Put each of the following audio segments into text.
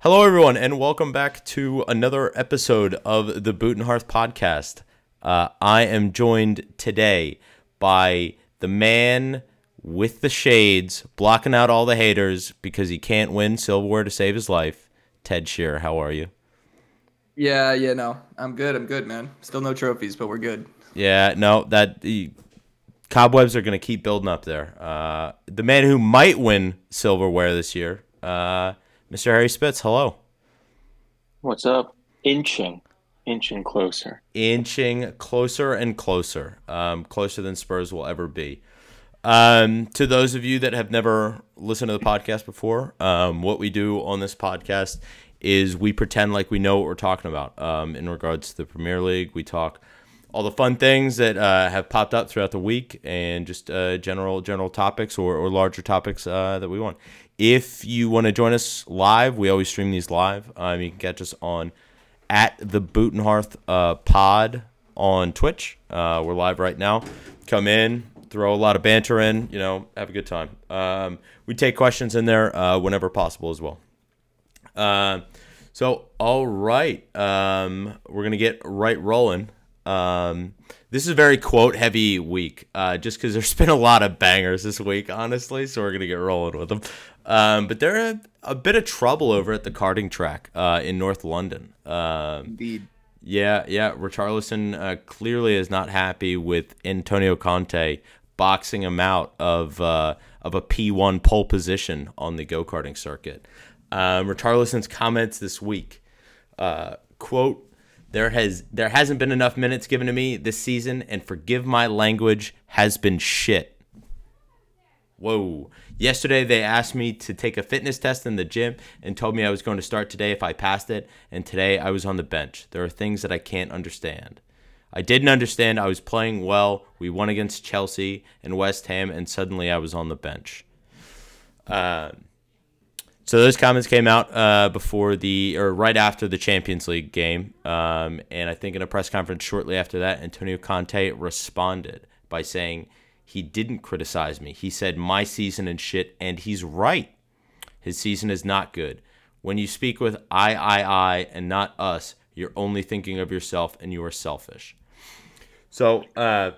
Hello, everyone, and welcome back to another episode of the Boot and Hearth podcast. Uh, I am joined today by the man with the shades, blocking out all the haters because he can't win silverware to save his life. Ted Shearer, how are you? Yeah, yeah, no, I'm good. I'm good, man. Still no trophies, but we're good. Yeah, no, that the cobwebs are going to keep building up there. Uh, the man who might win silverware this year, uh, Mr. Harry Spitz. Hello. What's up? Inching, inching closer. Inching closer and closer, um, closer than Spurs will ever be. Um, to those of you that have never listened to the podcast before, um, what we do on this podcast is we pretend like we know what we're talking about. Um, in regards to the Premier League, we talk all the fun things that uh, have popped up throughout the week and just uh, general general topics or, or larger topics uh, that we want. If you want to join us live, we always stream these live. Um, you can catch us on at the Boot and Hearth uh, Pod on Twitch. Uh, we're live right now. Come in, throw a lot of banter in, you know, have a good time. Um, we take questions in there uh, whenever possible as well. So, all right, um, we're gonna get right rolling. Um, this is a very quote heavy week, uh, just because there's been a lot of bangers this week, honestly. So we're gonna get rolling with them. Um, but they're a, a, bit of trouble over at the karting track uh, in North London. Um, Indeed. Yeah, yeah. Richarlison uh, clearly is not happy with Antonio Conte boxing him out of uh, of a P1 pole position on the go karting circuit. Um, Richarlison's comments this week, uh, quote, there has there hasn't been enough minutes given to me this season, and forgive my language, has been shit. Whoa. Yesterday they asked me to take a fitness test in the gym and told me I was going to start today if I passed it, and today I was on the bench. There are things that I can't understand. I didn't understand I was playing well. We won against Chelsea and West Ham, and suddenly I was on the bench. Uh, so those comments came out uh, before the or right after the Champions League game, um, and I think in a press conference shortly after that, Antonio Conte responded by saying he didn't criticize me. He said my season and shit, and he's right. His season is not good. When you speak with I, I, I, and not us, you're only thinking of yourself, and you are selfish. So uh,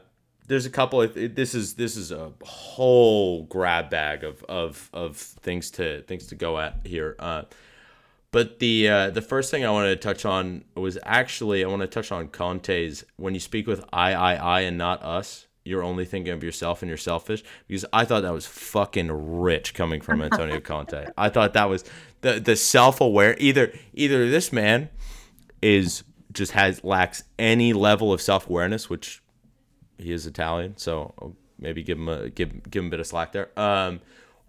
there's a couple of this is this is a whole grab bag of of of things to things to go at here. Uh, but the uh, the first thing I wanted to touch on was actually I want to touch on Conte's when you speak with I I I and not us. You're only thinking of yourself and you're selfish because I thought that was fucking rich coming from Antonio Conte. I thought that was the the self aware either either this man is just has lacks any level of self awareness, which he is Italian, so maybe give him a give give him a bit of slack there. Um,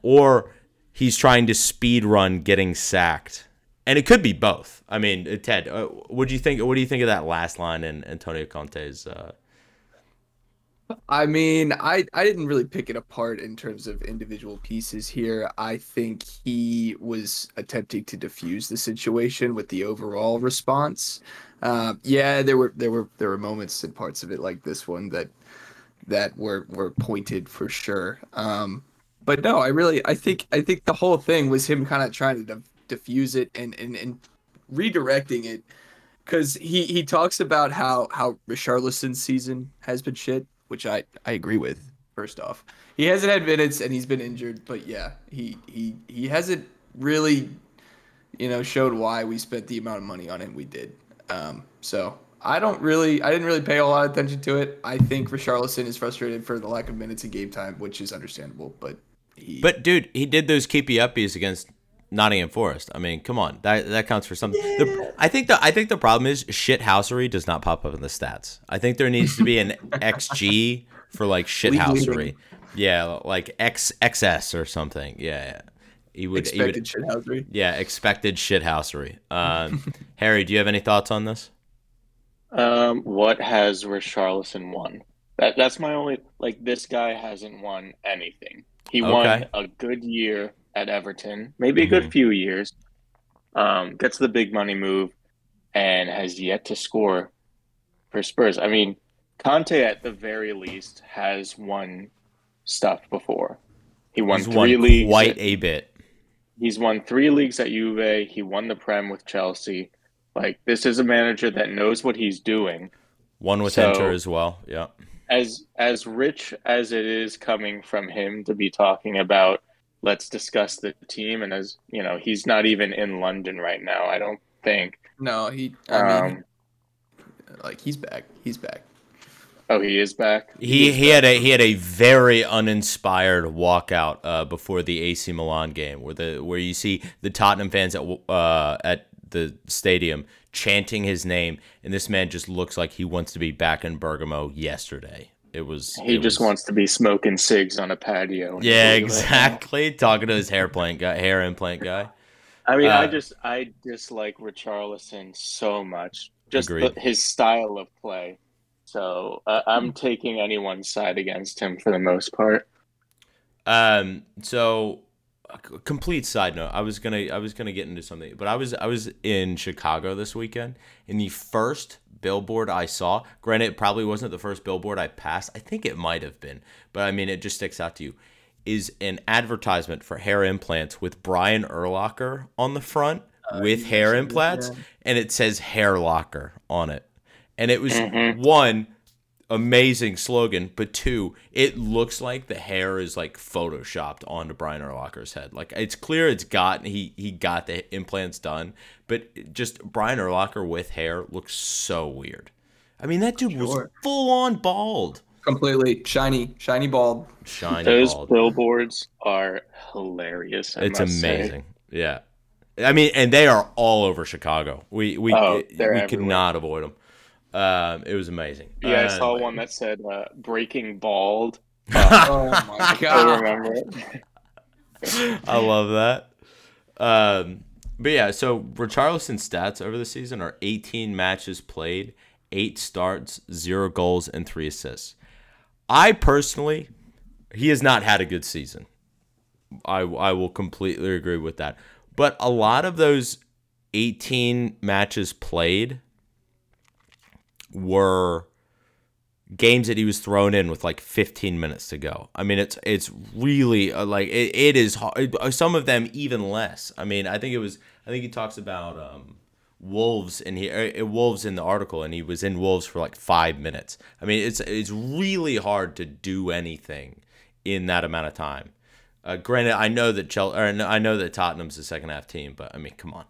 or he's trying to speed run getting sacked, and it could be both. I mean, Ted, uh, what do you think? What do you think of that last line in Antonio Conte's? Uh... I mean, I I didn't really pick it apart in terms of individual pieces here. I think he was attempting to diffuse the situation with the overall response. Uh, yeah, there were there were there were moments and parts of it like this one that that were were pointed for sure. Um, but no, I really I think I think the whole thing was him kind of trying to diffuse it and and, and redirecting it because he he talks about how how Richarlison's season has been shit, which I I agree with. First off, he hasn't had minutes and he's been injured, but yeah, he he he hasn't really, you know, showed why we spent the amount of money on him we did. Um, so I don't really, I didn't really pay a lot of attention to it. I think Richarlison is frustrated for the lack of minutes in game time, which is understandable. But he, but dude, he did those keepy uppies against Nottingham Forest. I mean, come on, that that counts for something. Yeah. The, I think the I think the problem is shit housery does not pop up in the stats. I think there needs to be an xG for like shit housery. Yeah, like X XS or something. Yeah. yeah. He would expected he would, shithousery. Yeah, expected shithousery. Um, Harry, do you have any thoughts on this? Um, what has Richarlison won? That that's my only like. This guy hasn't won anything. He okay. won a good year at Everton, maybe a good mm-hmm. few years. Um, gets the big money move, and has yet to score for Spurs. I mean, Conte at the very least has won stuff before. He won He's three won leagues. Quite a bit He's won three leagues at Juve. He won the Prem with Chelsea. Like this is a manager that knows what he's doing. One with so, Inter as well. Yeah. As as rich as it is coming from him to be talking about let's discuss the team and as you know, he's not even in London right now, I don't think. No, he I um, mean like he's back. He's back. Oh, he is back. He he, he had a he had a very uninspired walkout uh, before the AC Milan game, where the where you see the Tottenham fans at uh, at the stadium chanting his name, and this man just looks like he wants to be back in Bergamo yesterday. It was. He it just was, wants to be smoking cigs on a patio. Yeah, exactly. Talking to his hair plant guy, hair implant guy. I mean, uh, I just I dislike Richarlison so much. Just the, his style of play. So uh, I'm taking anyone's side against him for the most part. Um. So, complete side note. I was gonna I was gonna get into something, but I was I was in Chicago this weekend. In the first billboard I saw, granted, it probably wasn't the first billboard I passed. I think it might have been, but I mean, it just sticks out to you. Is an advertisement for hair implants with Brian Urlacher on the front uh, with hair implants, and it says Hair Locker on it and it was mm-hmm. one amazing slogan, but two, it looks like the hair is like photoshopped onto Brian Urlacher's head. Like it's clear it's got he he got the implants done, but just Brian Urlacher with hair looks so weird. I mean, that dude sure. was full on bald. Completely shiny, shiny bald. Shiny. Those bald. billboards are hilarious. I it's amazing. Say. Yeah. I mean, and they are all over Chicago. We we oh, we could not avoid them. Um, it was amazing. Yeah, I saw one that said uh, "Breaking Bald." oh my god! I remember it. I love that. Um, but yeah, so Richarlison's stats over the season are 18 matches played, eight starts, zero goals, and three assists. I personally, he has not had a good season. I I will completely agree with that. But a lot of those 18 matches played were games that he was thrown in with like 15 minutes to go. I mean, it's it's really uh, like it, it is hard. Uh, some of them even less. I mean, I think it was. I think he talks about um, Wolves and he uh, Wolves in the article, and he was in Wolves for like five minutes. I mean, it's it's really hard to do anything in that amount of time. Uh, granted, I know that Chelsea, I know that Tottenham's the second half team, but I mean, come on.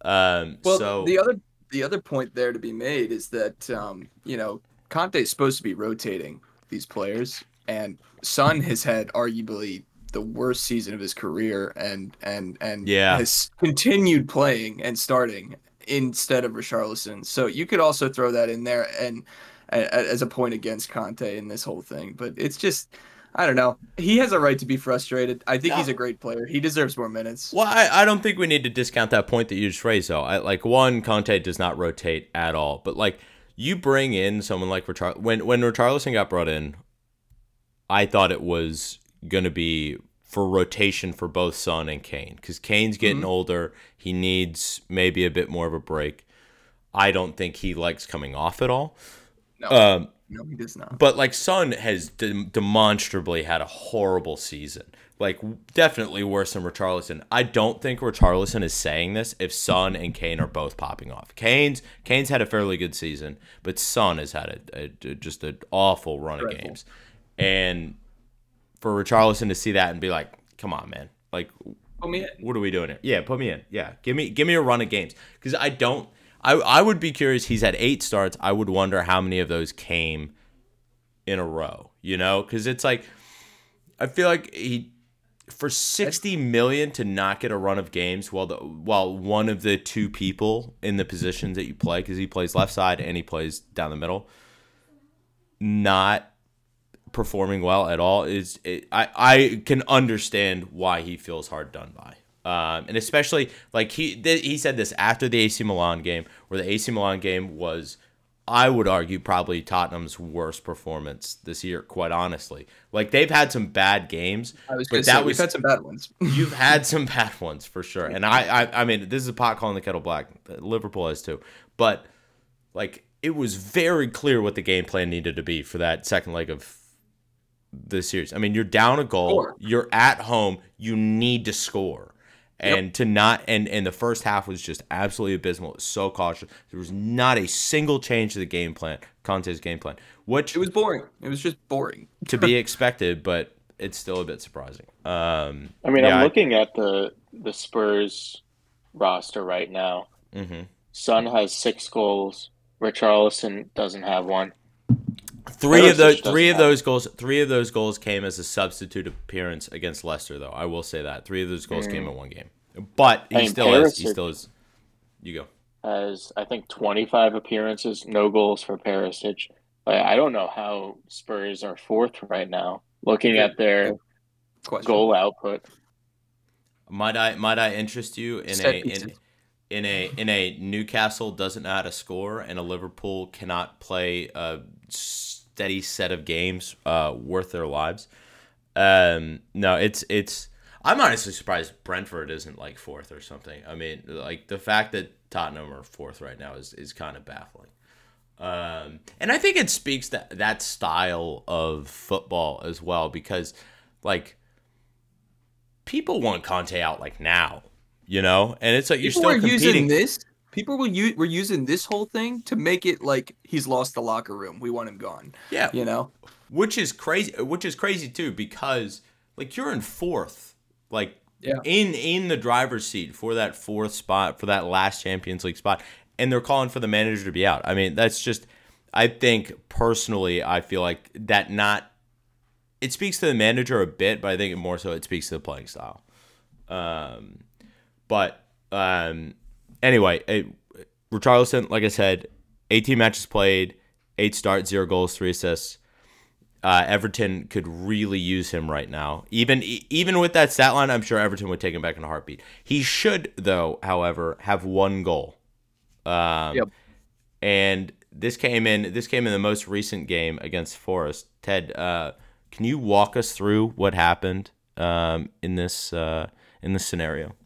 Um, well, so the other the other point there to be made is that um, you know Conte is supposed to be rotating these players, and Son has had arguably the worst season of his career, and and and yeah. has continued playing and starting instead of Richarlison. So you could also throw that in there and as a point against Conte in this whole thing, but it's just I don't know. He has a right to be frustrated. I think he's a great player. He deserves more minutes. Well, I, I don't think we need to discount that point that you just raised, though. I, like, one, Conte does not rotate at all. But, like, you bring in someone like Richar- when when Richarlison got brought in, I thought it was going to be for rotation for both Son and Kane because Kane's getting mm-hmm. older. He needs maybe a bit more of a break. I don't think he likes coming off at all. No. Um, no, he does not. But like Son has de- demonstrably had a horrible season. Like definitely worse than Richarlison. I don't think Richarlison is saying this if Son and Kane are both popping off. Kane's Kane's had a fairly good season, but Son has had a, a just an awful run Dreadful. of games. And for Richarlison to see that and be like, "Come on, man! Like, put me in. What are we doing here? Yeah, put me in. Yeah, give me give me a run of games because I don't I I would be curious. He's had eight starts. I would wonder how many of those came in a row. You know, because it's like I feel like he for sixty million to not get a run of games while the while one of the two people in the positions that you play because he plays left side and he plays down the middle, not performing well at all is it, I I can understand why he feels hard done by. Um, and especially like he th- he said this after the AC Milan game, where the AC Milan game was, I would argue, probably Tottenham's worst performance this year. Quite honestly, like they've had some bad games, I was but that say, was we've had some bad ones. you've had some bad ones for sure, and I, I I mean this is a pot calling the kettle black. Liverpool has too, but like it was very clear what the game plan needed to be for that second leg of the series. I mean, you're down a goal, you're at home, you need to score And yep. to not and and the first half was just absolutely abysmal. It was so cautious. There was not a single change to the game plan, Conte's game plan. Which it was boring. It was just boring to be expected, but it's still a bit surprising. Um, I mean, yeah, I'm looking at the the Spurs roster right now. Mm-hmm. Son has six goals. Richarlison doesn't have one. Three of those three of those goals three of those goals came as a substitute appearance against Leicester though. I will say that. Three of those goals mm. came in one game. But he I mean, still Perisic is he still is you go. Has I think twenty five appearances, no goals for Perisic. I don't know how Spurs are fourth right now. Looking at their Question. goal output. Might I might I interest you in a in, in a in a Newcastle doesn't know how to score and a Liverpool cannot play a steady set of games uh, worth their lives. Um, no, it's it's. I'm honestly surprised Brentford isn't like fourth or something. I mean, like the fact that Tottenham are fourth right now is is kind of baffling. Um, and I think it speaks that that style of football as well because, like, people want Conte out like now, you know, and it's like you're still competing. using this. People were using this whole thing to make it like he's lost the locker room. We want him gone. Yeah, you know, which is crazy. Which is crazy too because like you're in fourth, like yeah. in in the driver's seat for that fourth spot for that last Champions League spot, and they're calling for the manager to be out. I mean, that's just. I think personally, I feel like that not it speaks to the manager a bit, but I think more so it speaks to the playing style. Um, but um, anyway, it, Richarlison, like I said, 18 matches played, eight starts, zero goals, three assists. Uh, Everton could really use him right now. Even even with that stat line, I'm sure Everton would take him back in a heartbeat. He should, though, however, have one goal. Um, yep. And this came in. This came in the most recent game against Forest. Ted, uh, can you walk us through what happened um, in this uh, in this scenario?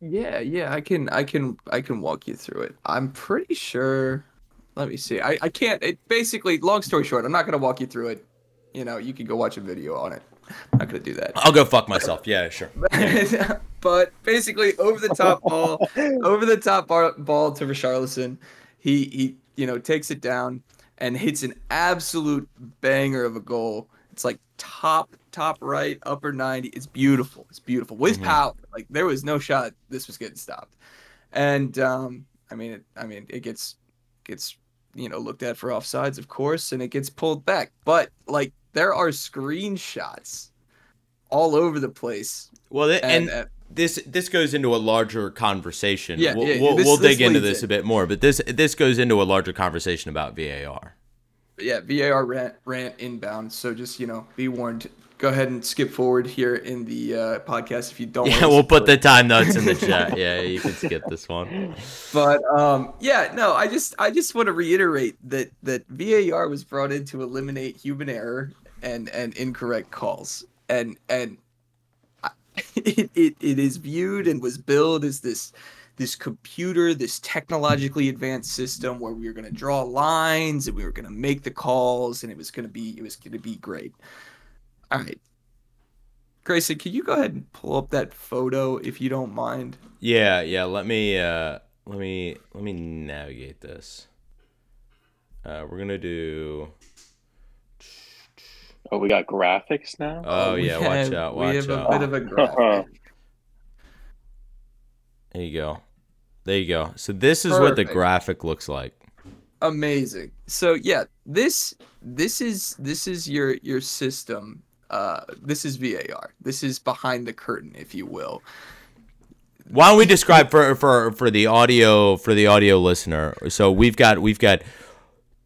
Yeah, yeah, I can, I can, I can walk you through it. I'm pretty sure. Let me see. I, I can't. It basically, long story short, I'm not gonna walk you through it. You know, you can go watch a video on it. I'm not gonna do that. I'll go fuck myself. Yeah, sure. but basically, over the top ball, over the top bar, ball to Richarlison. He he, you know, takes it down and hits an absolute banger of a goal it's like top top right, upper 90. It's beautiful. It's beautiful with mm-hmm. power. Like there was no shot this was getting stopped. And um, I mean, it, I mean, it gets gets you know looked at for offsides, of course, and it gets pulled back. But like there are screenshots all over the place. Well, and, and uh, this this goes into a larger conversation. Yeah, we'll, yeah, we'll, this, we'll dig into this in. a bit more, but this this goes into a larger conversation about VAR yeah, VAR rant, rant inbound. So just you know, be warned. Go ahead and skip forward here in the uh, podcast if you don't. Yeah, we'll put the time notes in the chat. Yeah, you can skip this one. But um, yeah, no, I just I just want to reiterate that that VAR was brought in to eliminate human error and and incorrect calls, and and it, it, it is viewed and was billed as this this computer, this technologically advanced system where we were going to draw lines and we were going to make the calls and it was going to be it was going to be great. All right. Grayson, can you go ahead and pull up that photo if you don't mind? Yeah, yeah, let me uh let me let me navigate this. Uh we're going to do Oh, we got graphics now? Oh, yeah, watch out, watch out. We have out. a bit of a graphic. there you go. There you go. So this is Perfect. what the graphic looks like. Amazing. So yeah, this this is this is your your system. Uh, this is VAR. This is behind the curtain, if you will. Why don't we describe for for for the audio for the audio listener? So we've got we've got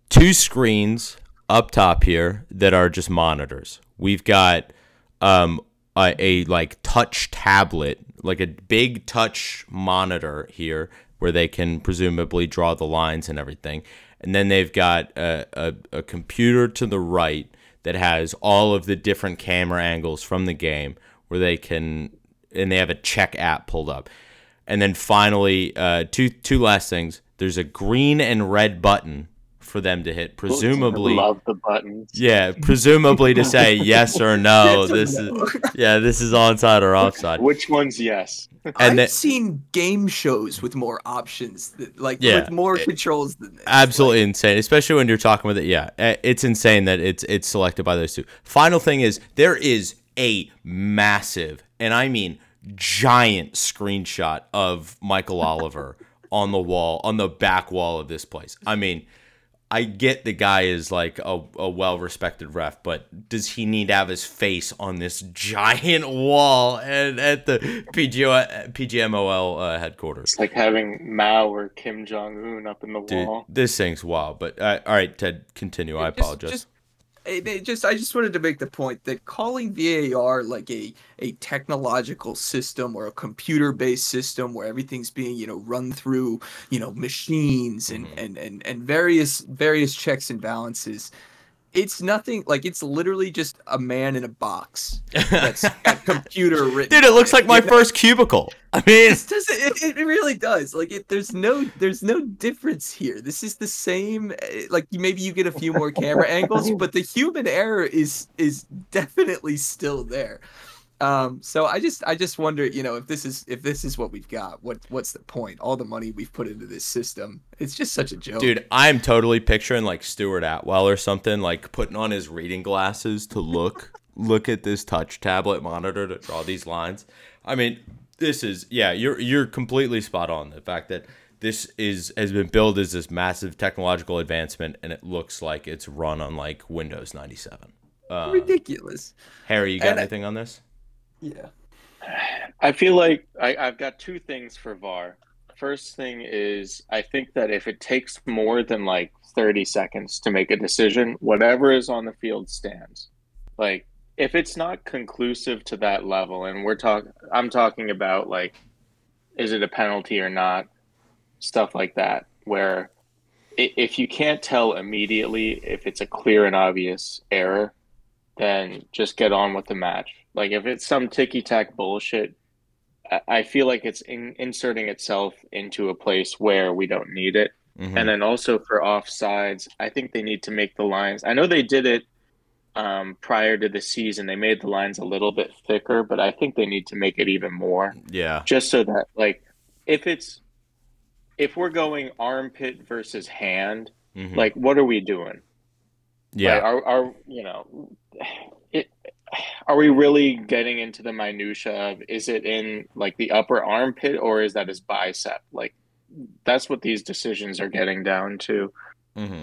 two screens up top here that are just monitors. We've got um, a, a like touch tablet, like a big touch monitor here where they can presumably draw the lines and everything. And then they've got a, a, a computer to the right that has all of the different camera angles from the game where they can, and they have a check app pulled up. And then finally, uh, two two last things. There's a green and red button for them to hit. Presumably, love the buttons. Yeah, presumably to say yes or no. this no. is yeah, this is onside or offside. Which one's yes? And I've that, seen game shows with more options, that, like yeah, with more it, controls than this. Absolutely like, insane, especially when you're talking with it. Yeah, eh, it's insane that it's it's selected by those two. Final thing is there is a massive, and I mean giant screenshot of Michael Oliver on the wall, on the back wall of this place. I mean I get the guy is like a, a well respected ref, but does he need to have his face on this giant wall and at the PGO, PGMOL uh, headquarters? It's like having Mao or Kim Jong Un up in the Dude, wall. This thing's wild. But uh, all right, Ted, continue. I apologize. Just, it, it just I just wanted to make the point that calling VAR like a a technological system or a computer based system where everything's being you know run through you know machines and mm-hmm. and and and various various checks and balances it's nothing like it's literally just a man in a box that's got computer written. Dude, it looks like my first cubicle. I mean, it, does, it, it really does. Like, it, there's no there's no difference here. This is the same. Eh, like, maybe you get a few more camera angles, but the human error is is definitely still there. Um, so I just I just wonder, you know, if this is if this is what we've got, what what's the point? All the money we've put into this system, it's just such a joke. Dude, I'm totally picturing like Stuart Atwell or something, like putting on his reading glasses to look look at this touch tablet monitor to draw these lines. I mean, this is yeah, you're you're completely spot on. The fact that this is has been billed as this massive technological advancement, and it looks like it's run on like Windows 97. Uh, Ridiculous. Harry, you got and anything I, on this? Yeah. I feel like I, I've got two things for VAR. First thing is, I think that if it takes more than like 30 seconds to make a decision, whatever is on the field stands. Like, if it's not conclusive to that level, and we're talking, I'm talking about like, is it a penalty or not? Stuff like that, where if you can't tell immediately if it's a clear and obvious error, then just get on with the match. Like if it's some ticky tack bullshit, I feel like it's in, inserting itself into a place where we don't need it. Mm-hmm. And then also for offsides, I think they need to make the lines. I know they did it um, prior to the season. They made the lines a little bit thicker, but I think they need to make it even more. Yeah. Just so that, like, if it's if we're going armpit versus hand, mm-hmm. like, what are we doing? Yeah. Like, are, are you know, it are we really getting into the minutia of is it in like the upper armpit or is that his bicep? Like that's what these decisions are getting down to. Mm-hmm.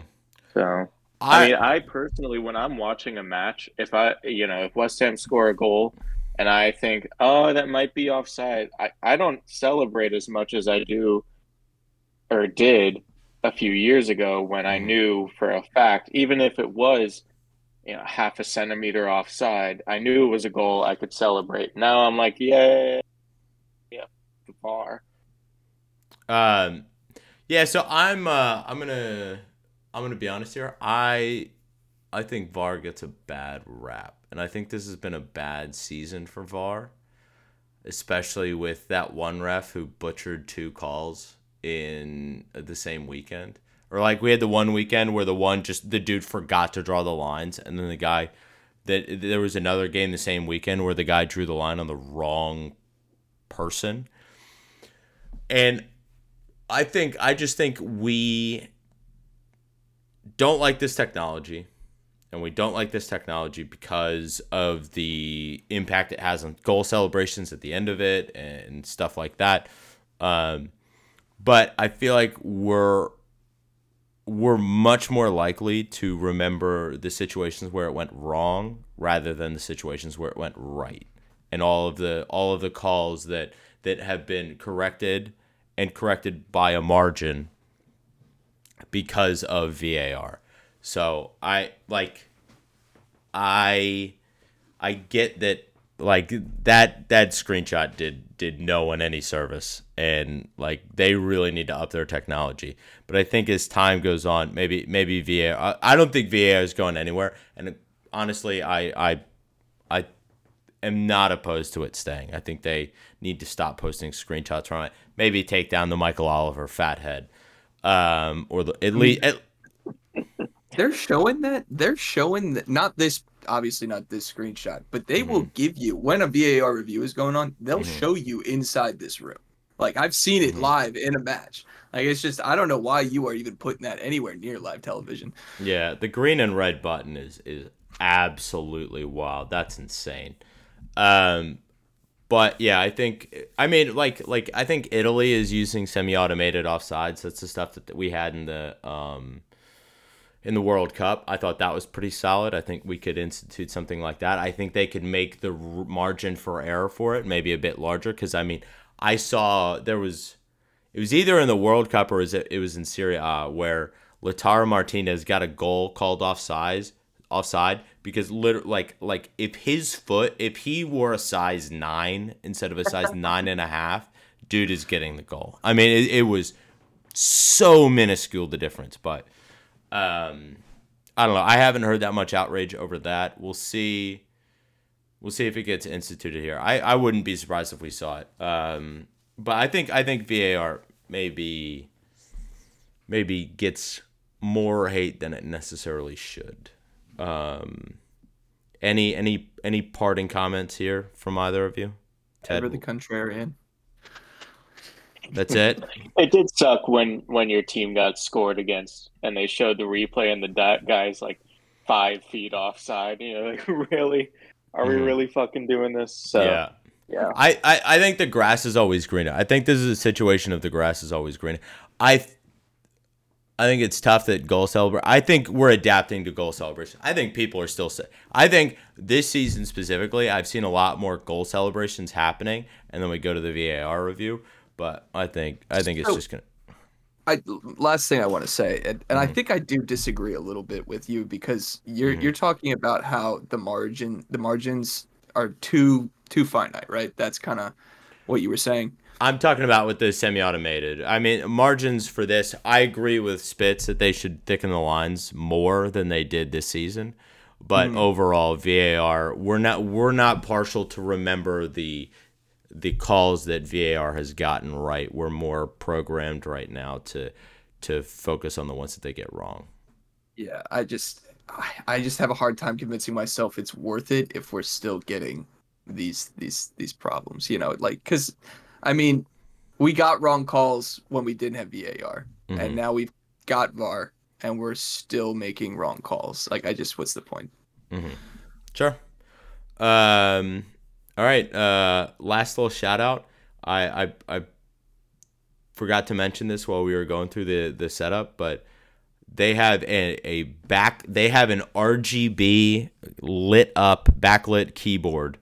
So I, I mean, I personally, when I'm watching a match, if I, you know, if West Ham score a goal and I think, oh, that might be offside, I, I don't celebrate as much as I do or did a few years ago when I mm-hmm. knew for a fact, even if it was you know half a centimeter offside. I knew it was a goal. I could celebrate. Now I'm like, yeah, yeah, far. Um, yeah. So I'm uh, I'm gonna I'm gonna be honest here. I I think VAR gets a bad rap, and I think this has been a bad season for VAR, especially with that one ref who butchered two calls in the same weekend. Or like we had the one weekend where the one just the dude forgot to draw the lines, and then the guy that there was another game the same weekend where the guy drew the line on the wrong person. And I think I just think we don't like this technology and we don't like this technology because of the impact it has on goal celebrations at the end of it and stuff like that. Um, but I feel like we're we're much more likely to remember the situations where it went wrong rather than the situations where it went right and all of the all of the calls that that have been corrected and corrected by a margin because of VAR. So I like I I get that like that that screenshot did did no one any service. And like they really need to up their technology. But i think as time goes on maybe maybe va i, I don't think va is going anywhere. And honestly i i i am not opposed to it staying. I think they need to stop posting screenshots from it. Maybe take down the michael oliver fat head um or the, at least they're showing that they're showing that not this obviously not this screenshot, but they mm-hmm. will give you when a VAR review is going on, they'll mm-hmm. show you inside this room. Like I've seen it mm-hmm. live in a match. Like it's just I don't know why you are even putting that anywhere near live television. Yeah, the green and red button is is absolutely wild. That's insane. Um but yeah, I think I mean like like I think Italy is using semi-automated offsides. That's the stuff that we had in the um in the World Cup. I thought that was pretty solid. I think we could institute something like that. I think they could make the margin for error for it maybe a bit larger because I mean I saw there was it was either in the World Cup or it was in Serie A where Lautaro Martinez got a goal called offside offside because literally like like if his foot if he wore a size nine instead of a size nine and a half dude is getting the goal i mean it, it was so minuscule the difference but um i don't know. I haven't heard that much outrage over that. We'll see. We'll see if it gets instituted here. I i wouldn't be surprised if we saw it. Um but i think i think var maybe maybe gets more hate than it necessarily should. Um, any any any parting comments here from either of you? Ted, Ever the contrarian. That's it. It did suck when when your team got scored against, and they showed the replay, and the guys like five feet offside. You know, like really, are mm-hmm. we really fucking doing this? So, yeah. Yeah. I, I, I think the grass is always greener. I think this is a situation of the grass is always greener. I I think it's tough that goal celebration. I think we're adapting to goal celebration. I think people are still. I think this season specifically, I've seen a lot more goal celebrations happening, and then we go to the VAR review. But I think I think it's so, just gonna. I last thing I want to say, and, and mm-hmm. I think I do disagree a little bit with you because you're mm-hmm. you're talking about how the margin the margins are too too finite, right? That's kind of what you were saying. I'm talking about with the semi-automated. I mean, margins for this. I agree with Spitz that they should thicken the lines more than they did this season. But mm. overall, VAR, we're not we're not partial to remember the the calls that VAR has gotten right. We're more programmed right now to to focus on the ones that they get wrong. Yeah, I just I just have a hard time convincing myself it's worth it if we're still getting these these these problems. You know, like because I mean, we got wrong calls when we didn't have VAR, mm-hmm. and now we've got VAR, and we're still making wrong calls. Like, I just, what's the point? Mm-hmm. Sure. Um. All right. Uh. Last little shout out. I I I forgot to mention this while we were going through the the setup, but they have a, a back they have an RGB lit up backlit keyboard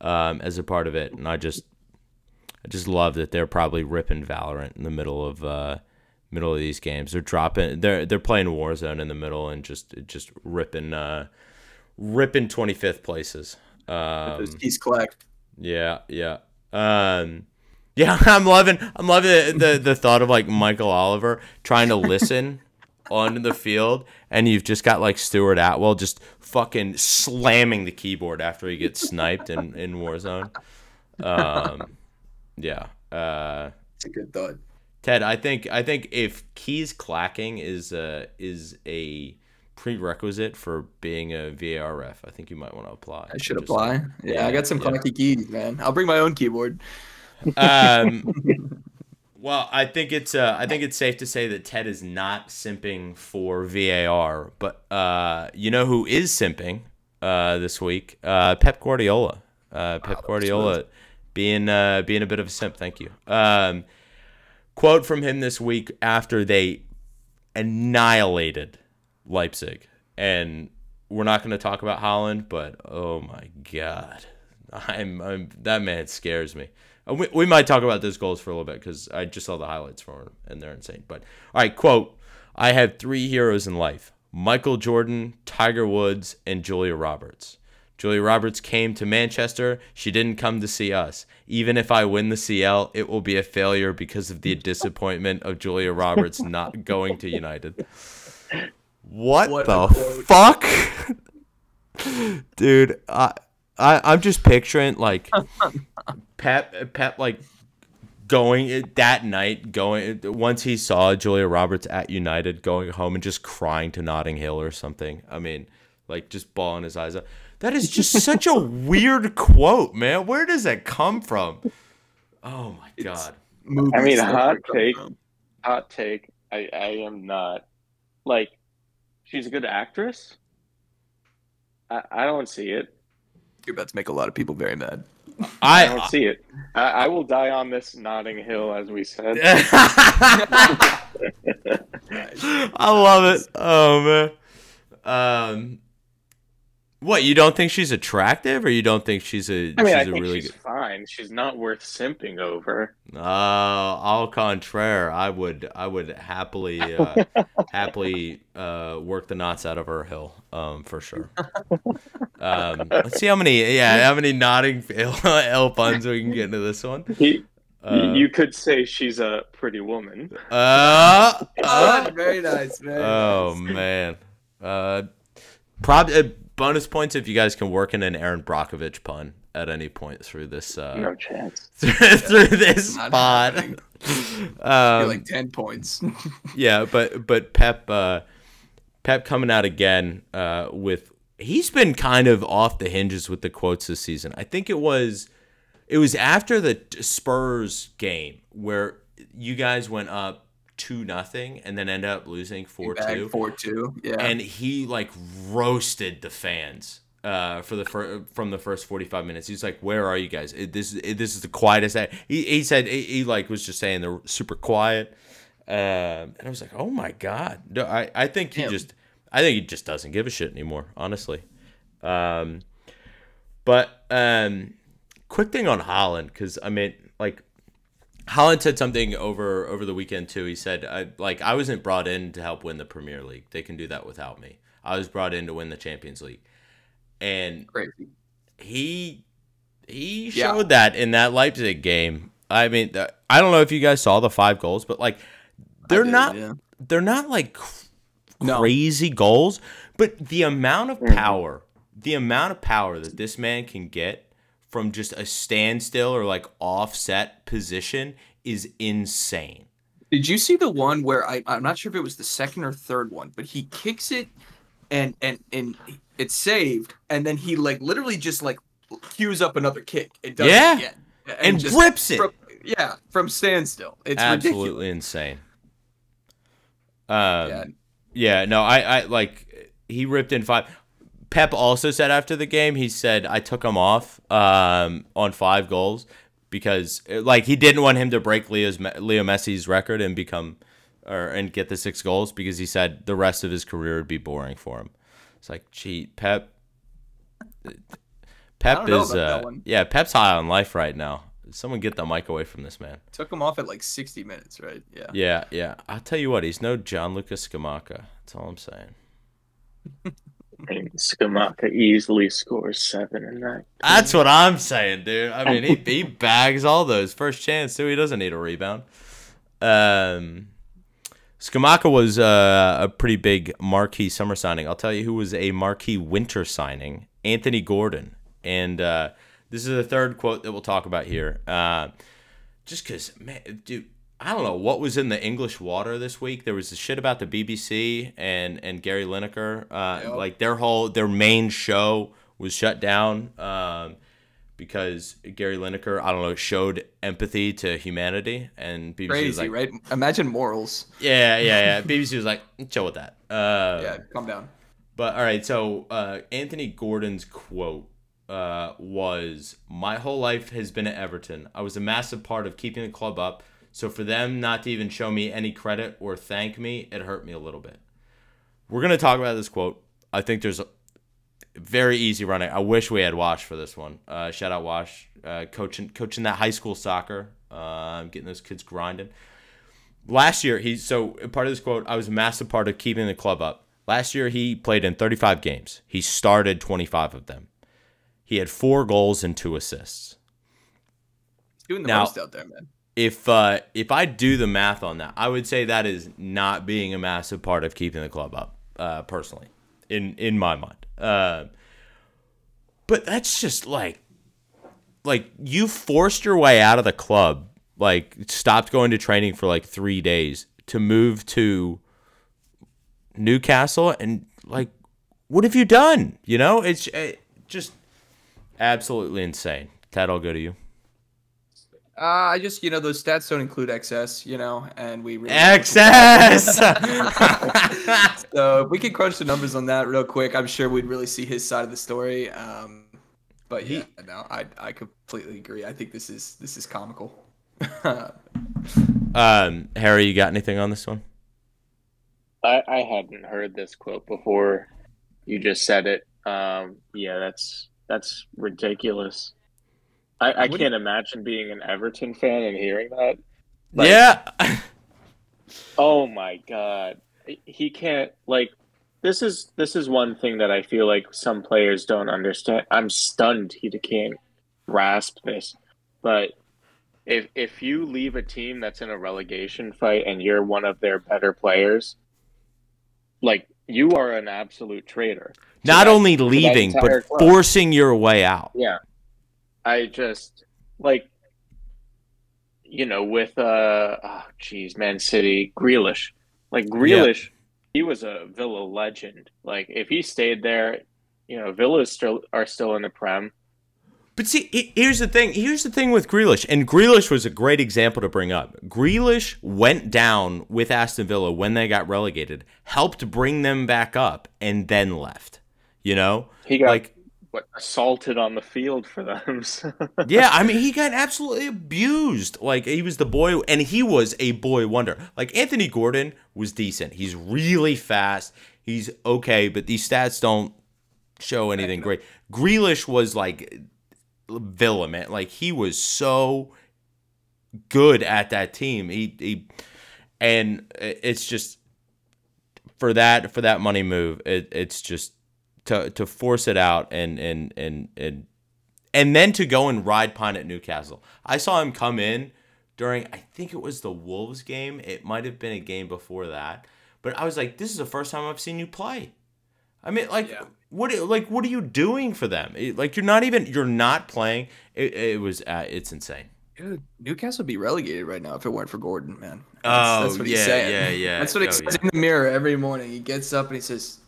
um, as a part of it, and I just I just love that they're probably ripping Valorant in the middle of uh, middle of these games. They're dropping they're they're playing Warzone in the middle and just just ripping uh, ripping 25th places. Um, keys collect. Yeah, yeah. Um, yeah, I'm loving I'm loving the, the, the thought of like Michael Oliver trying to listen on the field and you've just got like Stuart Atwell just fucking slamming the keyboard after he gets sniped in, in Warzone. Um, yeah. Uh, it's a good thought. Ted, I think I think if keys clacking is a is a prerequisite for being a VAR ref, I think you might want to apply. I should apply. yeah, yeah, I got some clunky yeah. keys, man. I'll bring my own keyboard. Um, well, I think it's uh, I think it's safe to say that Ted is not simping for VAR, but uh, you know who is simping uh, this week? Uh, Pep Guardiola. Uh, Pep Guardiola being uh, being a bit of a simp. Thank you. Um, quote from him this week after they annihilated Leipzig, and we're not going to talk about Haaland, but oh my god, I'm, I'm that man scares me. Uh, we, we might talk about those goals for a little bit because I just saw the highlights for him and they're insane. But all right, quote: I have three heroes in life: Michael Jordan, Tiger Woods, and Julia Roberts. Julia Roberts came to Manchester. She didn't come to see us. Even if I win the CL, it will be a failure because of the disappointment of Julia Roberts not going to United. What, what the fuck? Dude, I, I I'm just picturing like Pep Pep like going eh, that night, going eh, once he saw Julia Roberts at United, going home and just crying to Notting Hill or something. I mean, like just bawling his eyes out. That is just such a weird quote, man. Where does that come from? Oh my god. I mean, hot take. Hot take. I, I am not like she's a good actress. I, I don't see it. You're about to make a lot of people very mad. I, I don't see it. I, I, will die on this Notting Hill, as we said. I love it. Oh man. Um, what you don't think she's attractive, or you don't think she's a? I mean, she's I a think really she's good. fine. She's not worth simping over. Uh, au contraire, I would, I would happily, uh, happily uh, work the knots out of her hill, um, for sure. Um, let's see how many, yeah, how many nodding Hill puns we can get into this one. He, uh, you could say she's a pretty woman. Uh, uh very nice, man. Oh nice. man, uh, probably bonus points if you guys can work in an Erin Brockovich pun at any point through this. Uh, no chance through, through this pod. um, like ten points. yeah, but but Pep uh, Pep coming out again uh, with he's been kind of off the hinges with the quotes this season. I think it was it was after the Spurs game where you guys went up two nothing and then end up losing four two. Four two, yeah. And he like roasted the fans uh, for the fir- from the first forty five minutes. He's like, "Where are you guys? It, this it, this is the quietest." I-. He he said he, he, like was just saying they're super quiet, uh, and I was like, "Oh my god!" No, I I think he just I think he just doesn't give a shit anymore, honestly. Um, but um, quick thing on Haaland because I mean Haaland said something over over the weekend too. He said, I, "Like I wasn't brought in to help win the Premier League. They can do that without me. I was brought in to win the Champions League." And Crazy. he he showed yeah. that in that Leipzig game. I mean, I don't know if you guys saw the five goals, but like they're did, not yeah. they're not like crazy no. goals, but the amount of mm-hmm. power, the amount of power that this man can get from just a standstill or like offset position is insane. Did you see the one where I I'm not sure if it was the second or third one, but he kicks it and and and it's saved, and then he like literally just like cues up another kick. It does yeah. it again. And, and rips it. From, yeah, from standstill. It's absolutely ridiculous. insane. Um, yeah. yeah, no, I, I like he ripped in five. Pep also said after the game, he said I took him off um, on five goals because like he didn't want him to break Leo's Leo Messi's record and become or and get the six goals because he said the rest of his career would be boring for him. It's like, gee, Pep. Pep is uh, yeah, Pep's high on life right now. Someone get the mic away from this man. Took him off at like 60 minutes, right? Yeah. Yeah, yeah. I'll tell you what, he's no Gianluca Scamacca. That's all I'm saying. I mean, easily scores seven in that. That's what I'm saying, dude. I mean, he, he bags all those first chance too. He doesn't need a rebound. Um, Scamacca was uh, a pretty big marquee summer signing. I'll tell you who was a marquee winter signing: Anthony Gordon. And uh, this is the third quote that we'll talk about here. Uh, just because, man, dude, I don't know what was in the English water this week. There was the shit about the BBC and and Gary Lineker. Uh, yep. Like their whole their main show was shut down um, because Gary Lineker, I don't know, showed empathy to humanity, and BBC Crazy, was like, right? Imagine morals. Yeah, yeah, yeah. BBC was like, chill with that. Uh, yeah, calm down. But all right, so uh, Anthony Gordon's quote uh, was, "My whole life has been at Everton. I was a massive part of keeping the club up." So for them not to even show me any credit or thank me, it hurt me a little bit. We're gonna talk about this quote. I think there's a very easy running. I wish we had Wash for this one. Uh, shout out Wash, uh, coaching coaching that high school soccer, uh, getting those kids grinding. Last year, he so part of this quote. I was a massive part of keeping the club up. Last year, he played in 35 games. He started 25 of them. He had four goals and two assists. He's doing the now, most out there, man if uh, if I do the math on that, I would say that is not being a massive part of keeping the club up, uh, personally, in in my mind. Uh, but that's just like, like you forced your way out of the club like stopped going to training for like three days to move to Newcastle and like what have you done? You know, it's it just absolutely insane. Ted, I'll go to you. Uh, I just, you know, those stats don't include excess, you know, and we really excess. so if we could crunch the numbers on that real quick, I'm sure we'd really see his side of the story. Um, but yeah, no, I I completely agree. I think this is this is comical. um, Harry, you got anything on this one? I I hadn't heard this quote before. You just said it. Um, yeah, that's that's ridiculous. I, I can't imagine being an Everton fan and hearing that. Like, yeah. oh my god, he can't like. This is this is one thing that I feel like some players don't understand. I'm stunned he can't grasp this, but if if you leave a team that's in a relegation fight and you're one of their better players, like you are an absolute traitor. Not that, only leaving, but club. forcing your way out. Yeah. I just like you know, with uh oh geez, Man City, Grealish. Like Grealish, he was a Villa legend. Like if he stayed there, you know, Villa still are still in the Prem. But see, here's the thing. Here's the thing with Grealish, and Grealish was a great example to bring up. Grealish went down with Aston Villa when they got relegated, helped bring them back up, and then left. You know, he got like what assaulted on the field for them. yeah, I mean, he got absolutely abused. Like he was the boy, and he was a boy wonder. Like Anthony Gordon was decent. He's really fast. He's okay, but these stats don't show anything great. Grealish was like Villa, man. Like he was so good at that team. He he, and it's just for that for that money move. It, it's just to to force it out and and and and and then to go and ride pine at Newcastle. I saw him come in during I think it was the Wolves game. It might have been a game before that. But I was like, this is the first time I've seen you play. I mean, like, yeah. what, like, what are you doing for them? It, like, you're not even, you're not playing. It, it was, uh, it's insane. Dude, Newcastle would be relegated right now if it weren't for Gordon, man. That's, oh, that's what he's yeah, saying. yeah, yeah. That's what he oh, says yeah. in the mirror every morning. He gets up and he says, "Yeah,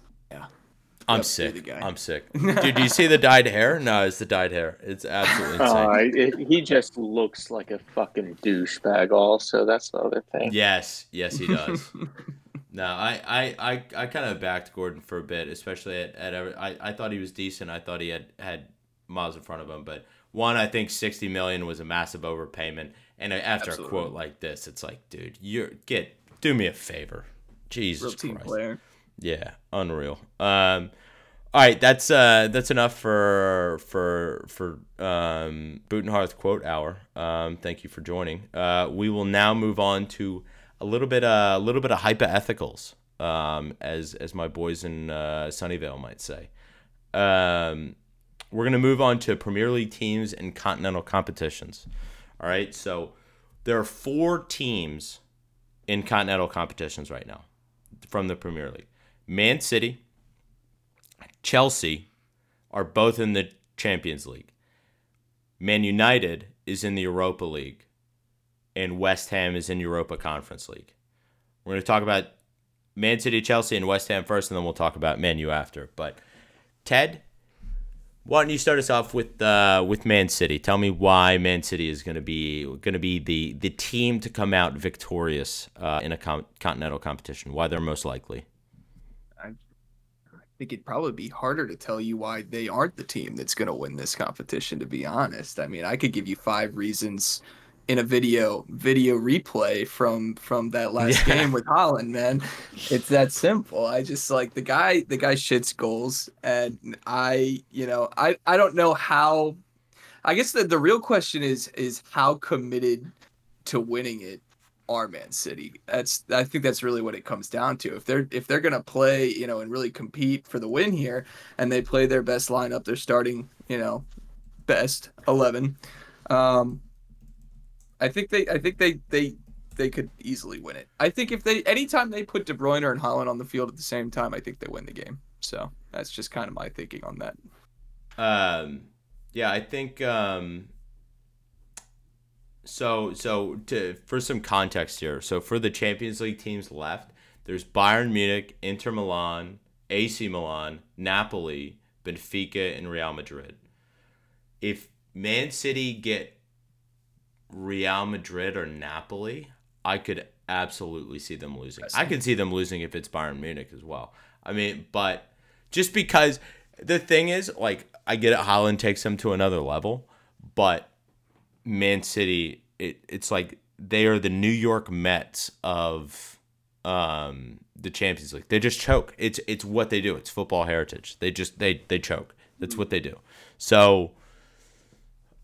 I'm sick. I'm sick. Dude, do you see the dyed hair? No, it's the dyed hair. It's absolutely insane. Uh, it, he just looks like a fucking douchebag. Also, that's the other thing. Yes, yes, he does. no, I, I, I, I kind of backed Gordon for a bit, especially at, at I, I thought he was decent. I thought he had had miles in front of him, but one, I think sixty million was a massive overpayment, and after Absolutely. a quote like this, it's like, dude, you're get do me a favor, Jesus Real team Christ. player. Yeah, unreal. Um, all right, that's uh, that's enough for for for um, quote hour. Um, thank you for joining. Uh, we will now move on to a little bit uh, a little bit of hypoethicals, um, as as my boys in uh, Sunnyvale might say. Um, we're gonna move on to Premier League teams and continental competitions. All right, so there are four teams in continental competitions right now from the Premier League. Man City, Chelsea are both in the Champions League. Man United is in the Europa League, and West Ham is in Europa Conference League. We're going to talk about Man City, Chelsea, and West Ham first, and then we'll talk about Man U after. But Ted, why don't you start us off with uh, with Man City? Tell me why Man City is going to be going to be the the team to come out victorious uh, in a com- continental competition. Why they're most likely think it'd probably be harder to tell you why they aren't the team that's going to win this competition to be honest. I mean i could give you five reasons in a video video replay from from that last yeah. game with Haaland, man. It's that simple. I just like the guy the guy shits goals and i you know i i don't know how i guess the, the real question is is how committed to winning it are Man City. That's I think that's really what it comes down to. If they're if they're gonna play, you know, and really compete for the win here, and they play their best lineup, they're starting, you know, best eleven. Um, I think they I think they they they could easily win it. I think if they anytime they put De Bruyne and Haaland on the field at the same time, I think they win the game. So that's just kind of my thinking on that. Um, yeah, I think um, So so to for some context here, so for the Champions League teams left, there's Bayern Munich, Inter Milan, AC Milan, Napoli, Benfica, and Real Madrid. If Man City get Real Madrid or Napoli, I could absolutely see them losing. I could see them losing if it's Bayern Munich as well. I mean, but just because the thing is, like, I get it, Haaland takes them to another level, but Man City, it, it's like they are the New York Mets of um, the Champions League. They just choke. It's it's what they do. It's football heritage. They just they they choke. That's what they do. So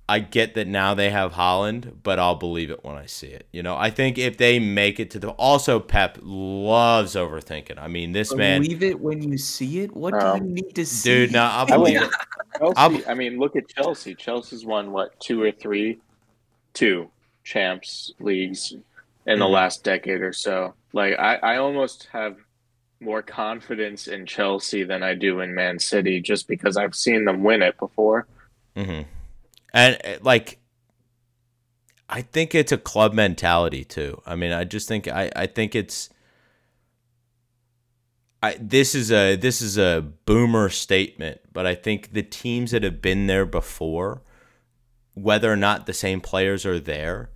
I get that now they have Haaland, but I'll believe it when I see it. You know, I think if they make it to the also Pep loves overthinking. I mean, this man believe it when you see it. What do Um, you need to see? dude, no, I'll I believe mean, it. Chelsea, I'll- I mean, look at Chelsea. Chelsea's won what two or three, two champs leagues in the Mhm. last decade or so. Like I, I almost have more confidence in Chelsea than I do in Man City, just because I've seen them win it before. hmm And uh, like, I think it's a club mentality too. I mean, I just think I, I think it's. I, this is a this is a boomer statement, but I think the teams that have been there before, whether or not the same players are there,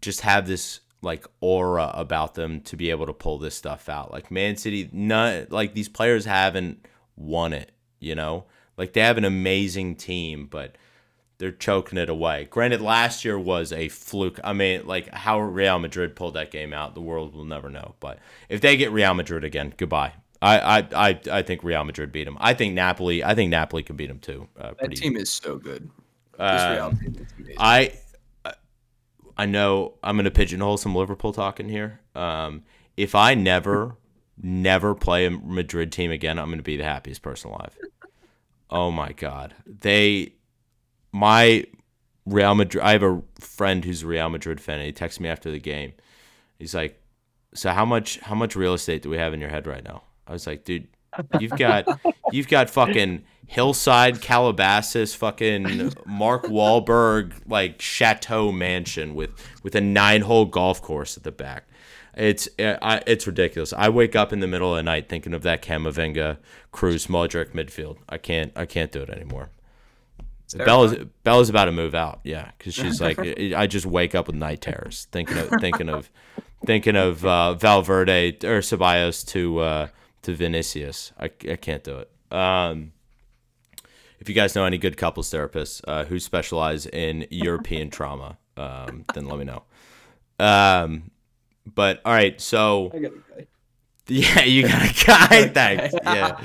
just have this like aura about them to be able to pull this stuff out. Like Man City, none like these players haven't won it, you know? Like they have an amazing team, but they're choking it away. Granted, last year was a fluke. I mean, like how Real Madrid pulled that game out, the world will never know. But if they get Real Madrid again, goodbye. I I, I, I think Real Madrid beat them. I think Napoli. I think Napoli can beat them too. Uh, that team is so good. This Real team is amazing. I I know I'm gonna pigeonhole some Liverpool talking here. Um, if I never, never play a Madrid team again, I'm gonna be the happiest person alive. Oh my god, they, my Real Madrid. I have a friend who's a Real Madrid fan. And he texts me after the game. He's like, "So how much how much real estate do we have in your head right now?" I was like, "Dude, you've got you've got fucking hillside Calabasas, fucking Mark Wahlberg like chateau mansion with with a nine hole golf course at the back. It's uh, I, it's ridiculous. I wake up in the middle of the night thinking of that Camavinga, Kroos, Modric midfield. I can't I can't do it anymore. Bella's. Bella's about to move out. Yeah, because she's like, I just wake up with night terrors, thinking of thinking of thinking of uh, Valverde or Ceballos to uh, to Vinicius. I, I can't do it. Um, if you guys know any good couples therapists uh, who specialize in European trauma, um, then let me know. Um, but all right, so I got a guy. yeah, you got a guy. Thanks. Yeah.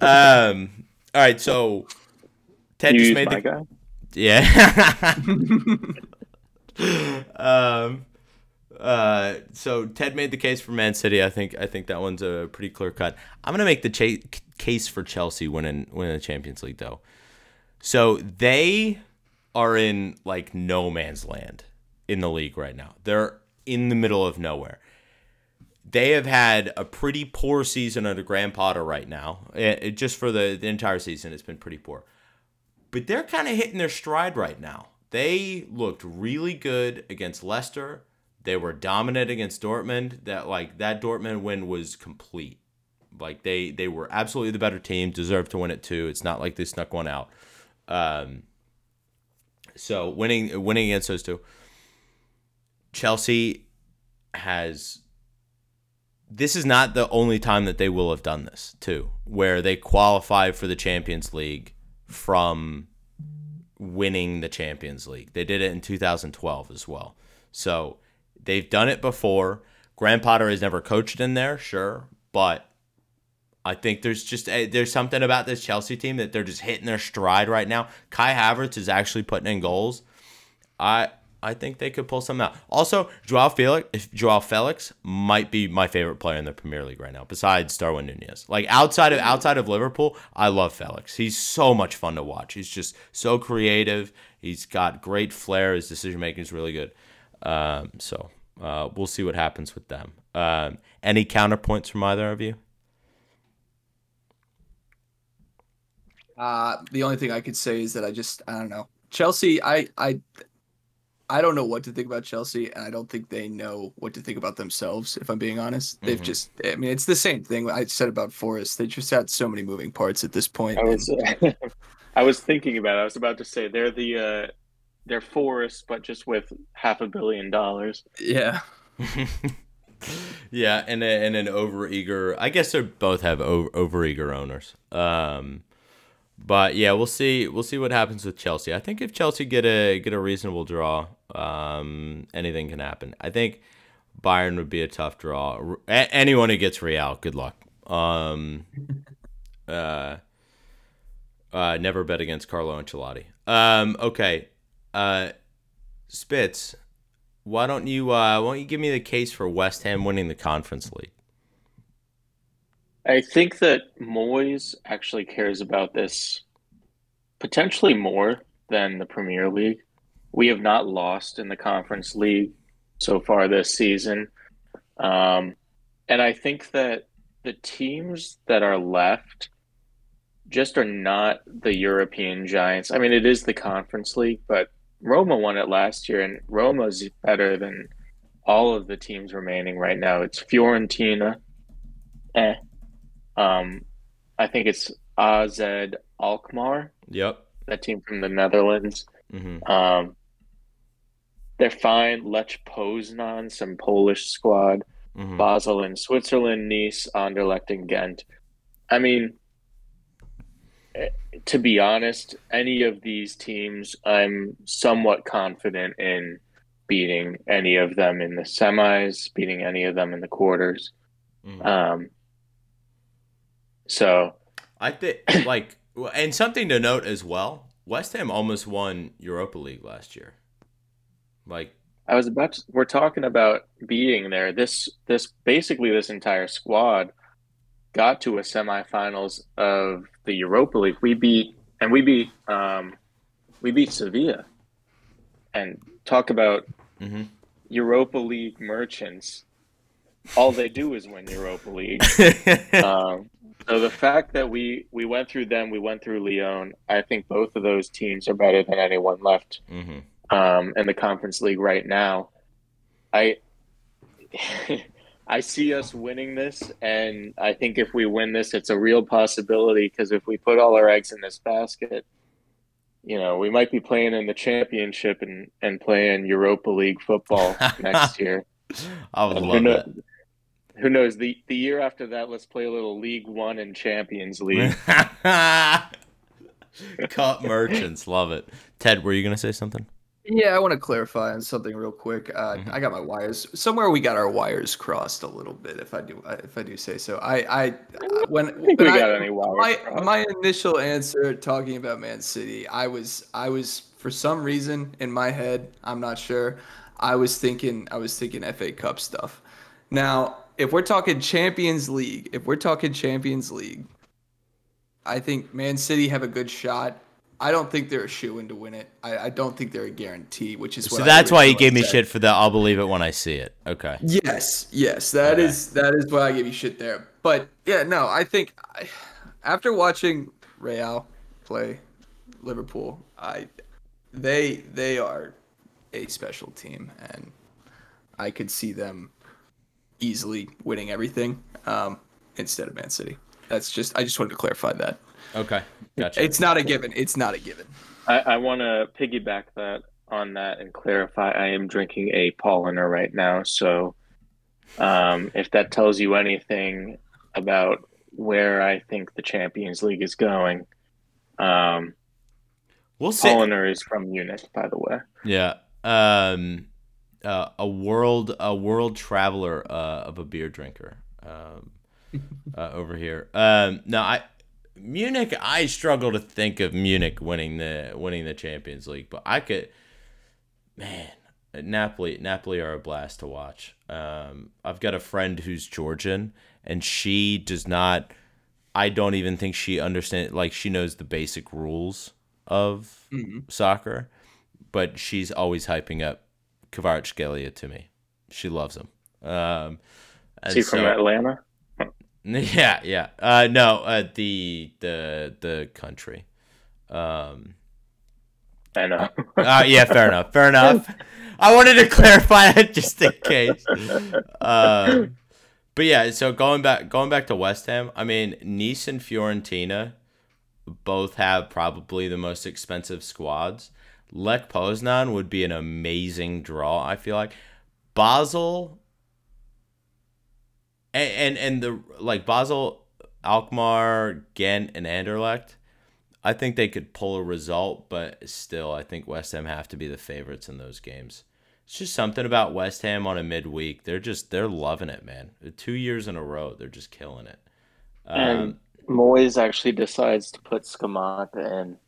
Um. All right, so Ted you just made my the guy. yeah. um. Uh. So Ted made the case for Man City. I think. I think that one's a pretty clear cut. I'm gonna make the cha- case for Chelsea winning winning the Champions League though. So they are in like no man's land in the league right now. They're in the middle of nowhere. They have had a pretty poor season under Graham Potter right now. It, it- just for the, the entire season, it's been pretty poor. But they're kind of hitting their stride right now. They looked really good against Leicester. They were dominant against Dortmund. That like that Dortmund win was complete. Like they they were absolutely the better team, deserved to win it too. It's not like they snuck one out. Um, so winning winning against those two. Chelsea has this is not the only time that they will have done this too, where they qualify for the Champions League from winning the Champions League. They did it in 2012 as well. So they've done it before. Graham Potter has never coached in there, sure, but I think there's just a, there's something about this Chelsea team that they're just hitting their stride right now. Kai Havertz is actually putting in goals. I I think they could pull something out. Also, Joao Felix, if Joao Felix might be my favorite player in the Premier League right now, besides Darwin Nunez. Like outside of outside of Liverpool, I love Felix. He's so much fun to watch. He's just so creative. He's got great flair. His decision making is really good. Um, so uh, we'll see what happens with them. Um, any counterpoints from either of you? Uh, the only thing I could say is that I just I don't know Chelsea. I I I don't know what to think about Chelsea, and I don't think they know what to think about themselves. If I'm being honest, they've Mhm. just. I mean, it's the same thing I said about Forest. They just had so many moving parts at this point. I and- was I was thinking about it. I was about to say they're the uh they're Forest, but just with half a billion dollars. yeah. yeah, and a, and an overeager. I guess they both have over, overeager owners. Um, but yeah, we'll see. We'll see what happens with Chelsea. I think if Chelsea get a get a reasonable draw, um, anything can happen. I think Bayern would be a tough draw. A- anyone who gets Real, good luck. Um, uh, uh, never bet against Carlo Ancelotti. Um, okay, uh, Spitz. Why don't you uh, why don't you give me the case for West Ham winning the Conference League? I think that Moyes actually cares about this potentially more than the Premier League. We have not lost in the Conference League so far this season. Um, and I think that the teams that are left just are not the European giants. I mean, it is the Conference League, but Roma won it last year, and Roma's better than all of the teams remaining right now. It's Fiorentina, eh. Um, I think it's AZ Alkmaar, Yep. that team from the Netherlands. hmm Um, they're fine. Lech Poznan, some Polish squad. hmm Basel in Switzerland, Nice, Anderlecht, and Ghent. I mean, eh, to be honest, any of these teams, I'm somewhat confident in beating any of them in the semis, beating any of them in the quarters. hmm Um, so I think like and something to note as well. West Ham almost won Europa League last year. Like I was about to, we're talking about being there. This this basically this entire squad got to a semifinals of the Europa League. We beat and we beat um we beat Sevilla. And talk about mhm. Europa League merchants. All they do is win Europa League. um, so the fact that we we went through them, we went through Lyon. I think both of those teams are better than anyone left hmm um, in the conference league right now. I I see us winning this, and I think if we win this, it's a real possibility. Because if we put all our eggs in this basket, you know, we might be playing in the championship and and playing Europa League football next year. I would And love who, know, that. Who knows? The the year after that, let's play a little League One and Champions League. Cup merchants, love it. Ted, were you gonna say something? Yeah, I want to clarify on something real quick. Uh, Mhm. I got my wires somewhere. We got our wires crossed a little bit, if I do, if I do say so. I, I, when, I think when we I- got any wires my crossed. my initial answer talking about Man City, I was I was for some reason in my head, I'm not sure. I was thinking I was thinking FA Cup stuff. Now, if we're talking Champions League, if we're talking Champions League, I think Man City have a good shot. I don't think they're a shoe in to win it. I, I don't think they're a guarantee, which is what So that's why you gave me shit for the I'll believe it when I see it. Okay. Yes, yes, that Okay. is that is why I give you shit there. But yeah, no, I think I, after watching Real play Liverpool, I they they are a special team, and I could see them easily winning everything um, instead of Man City. That's just I just wanted to clarify that. Okay. Gotcha. It's not a given. It's not a given. I, I want to piggyback that on that and clarify. I am drinking a Paulaner right now, so um, if that tells you anything about where I think the Champions League is going, um, we'll see. Paulaner is from Munich, by the way. Yeah. Um, uh, a world a world traveler uh, of a beer drinker um, uh, over here. Um, no, I Munich. I struggle to think of Munich winning the winning the Champions League, but I could. Man, Napoli Napoli are a blast to watch. Um, I've got a friend who's Georgian, and she does not. I don't even think she understands. Like she knows the basic rules of soccer, but she's always hyping up Kvaratskhelia to me. She loves him. Um, he from Atlanta? yeah, yeah. Uh, no, uh, the the the country. Um, I know. uh, yeah, fair enough. Fair enough. I wanted to clarify that just in case. Uh, but yeah, so going back going back to West Ham, I mean Nice and Fiorentina both have probably the most expensive squads. Lech Poznan would be an amazing draw, I feel like. Basel and and, and the like Basel, Alkmaar, Ghent, and Anderlecht. I think they could pull a result, but still, I think West Ham have to be the favorites in those games. It's just something about West Ham on a midweek. They're just they're loving it, man. Two years in a row, they're just killing it. Um, and Moyes actually decides to put Scamacca in.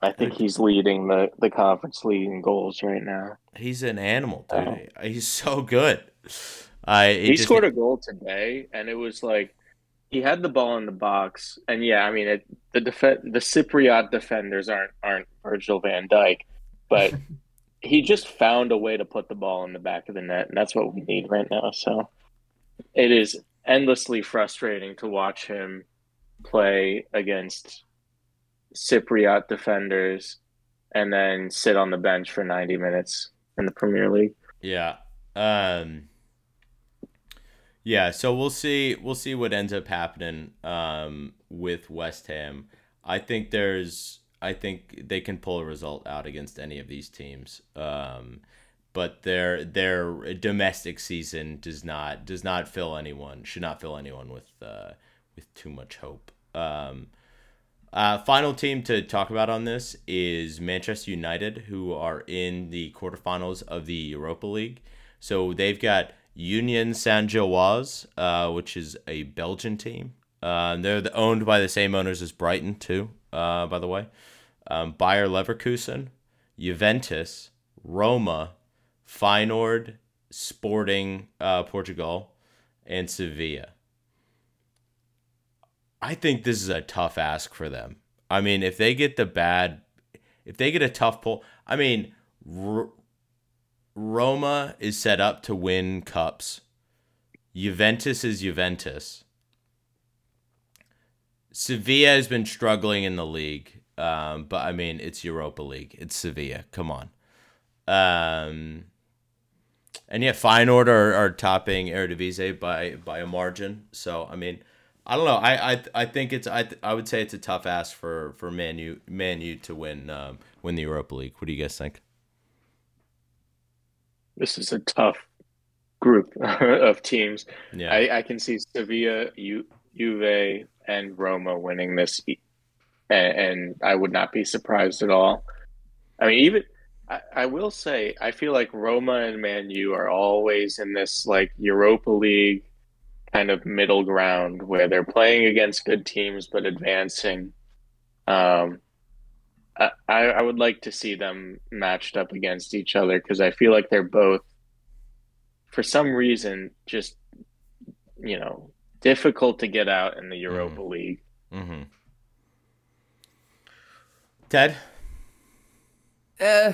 I think he's leading the, the conference leading goals right now. He's an animal, dude. Oh. He's so good. I he just, scored a goal today, and it was like he had the ball in the box, and yeah, I mean it, the def- the Cypriot defenders aren't aren't Virgil Van Dijk, but he just found a way to put the ball in the back of the net, and that's what we need right now. So it is endlessly frustrating to watch him play against Cypriot defenders and then sit on the bench for 90 minutes in the Premier League. Yeah. Um yeah, so we'll see we'll see what ends up happening um with West Ham. I think there's I think they can pull a result out against any of these teams. Um but their their domestic season does not does not fill anyone should not fill anyone with uh with too much hope. Um, uh, final team to talk about on this is Manchester United, who are in the quarterfinals of the Europa League. So they've got Union Saint Gilloise, uh, which is a Belgian team. Uh, they're the, owned by the same owners as Brighton, too, uh, by the way. Um, Bayer Leverkusen, Juventus, Roma, Feyenoord, Sporting uh, Portugal, and Sevilla. I think this is a tough ask for them. I mean, if they get the bad, if they get a tough pull, I mean, R- Roma is set up to win cups. Juventus is Juventus. Sevilla has been struggling in the league, um, but I mean, it's Europa League. It's Sevilla. Come on. Um, and yeah, Feyenoord are, are topping Eredivisie by by a margin. So I mean, I don't know. I I, I think it's I I would say it's a tough ask for for Man U Man U to win um, win the Europa League. What do you guys think? This is a tough group of teams. Yeah, I, I can see Sevilla, Ju, Juve, and Roma winning this, and, and I would not be surprised at all. I mean, even I, I will say I feel like Roma and Man U are always in this like Europa League kind of middle ground where they're playing against good teams but advancing. Um, I, I would like to see them matched up against each other because I feel like they're both, for some reason, just you know difficult to get out in the Europa mm-hmm. League. Mm-hmm. Ted, eh,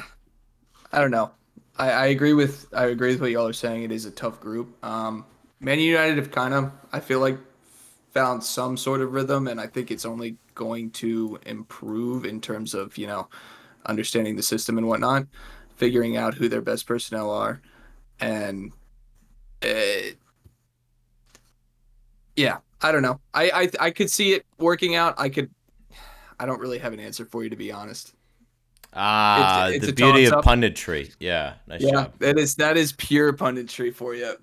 I don't know. I, I agree with I agree with what y'all are saying. It is a tough group. Um, Man United have kind of, I feel like, found some sort of rhythm, and I think it's only going to improve in terms of you know understanding the system and whatnot, figuring out who their best personnel are, and it, yeah, I don't know. I, I I could see it working out. I could. I don't really have an answer for you to be honest. Ah, it's, it's the beauty of punditry. Yeah, nice yeah, job. that is that is pure punditry for you.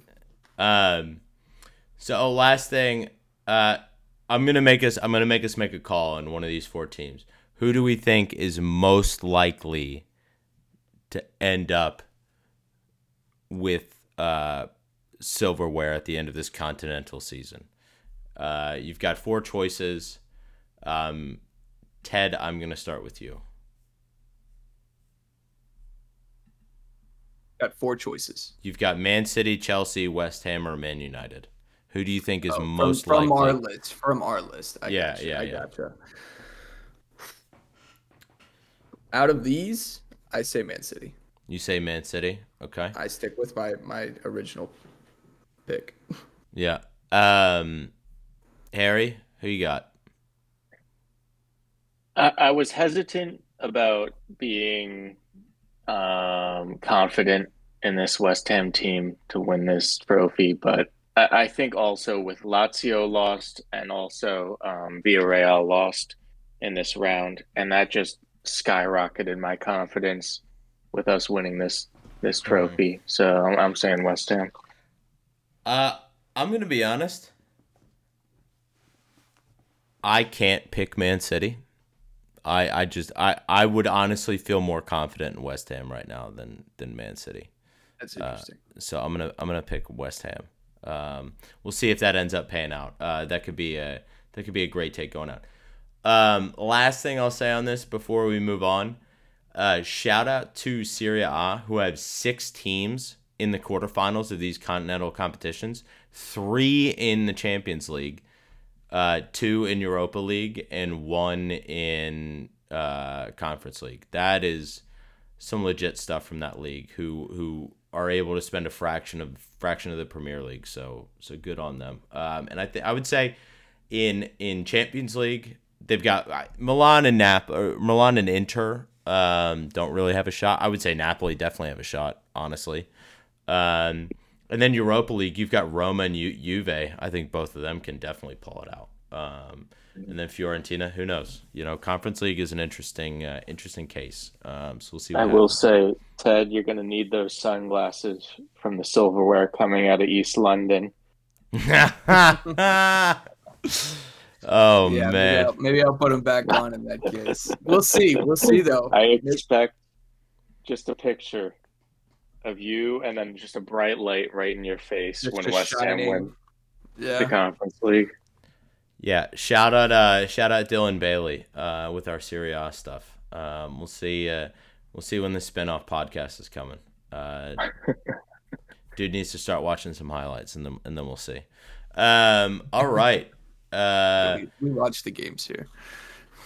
Um, so last thing, uh, I'm gonna make us I'm gonna make us make a call on one of these four teams. Who do we think is most likely to end up with uh, silverware at the end of this continental season? Uh, you've got four choices. Um, Ted, I'm gonna start with you. Got four choices. You've got Man City, Chelsea, West Ham, or Man United. Who do you think is oh, from, most from likely? our list? From our list. I yeah, gotcha, yeah, I yeah. Gotcha. Out of these, I say Man City. You say Man City. Okay. I stick with my my original pick. Yeah. Um, Harry, who you got? I, I was hesitant about being um, confident in this West Ham team to win this trophy, but I, I think also with Lazio lost and also um, Villarreal lost in this round, and that just skyrocketed my confidence with us winning this this mm-hmm. trophy. Mm-hmm. So I'm, I'm saying West Ham. Uh, I'm gonna be honest. I can't pick Man City. I, I just I, I would honestly feel more confident in West Ham right now than than Man City. That's uh, interesting. Uh, so I'm gonna I'm gonna pick West Ham. Um, we'll see if that ends up paying out. Uh, that could be a that could be a great take going out. Um, last thing I'll say on this before we move on. Uh, shout out to Serie A who have six teams in the quarterfinals of these continental competitions, three in the Champions League uh, two in Europa League, and one in uh, Conference League. That is some legit stuff from that league. Who who are able to spend a fraction of fraction of the Premier League. So so good on them. Um, and I think I would say in in Champions League they've got uh, Milan and Nap Milan and Inter um, don't really have a shot. I would say Napoli definitely have a shot, honestly. Um, and then Europa League, you've got Roma and Ju- Juve. I think both of them can definitely pull it out. Um, and then Fiorentina, who knows? You know, Conference League is an interesting, uh, interesting case. Um, so we'll see. I happens. will say, Ted, you're going to need those sunglasses from the silverware coming out of East London. oh yeah, man, maybe I'll, maybe I'll, put them back on in that case. We'll see. We'll see though. I expect just a picture of you and then just a bright light right in your face just when West shining. Ham win yeah. the Conference League. Yeah, shout out, uh, shout out Dylan Bailey uh, with our Serie A stuff. Um, we'll see, uh, we'll see when the spinoff podcast is coming. Uh, dude needs to start watching some highlights, and then and then we'll see. Um, all right, uh, we, we watch the games here.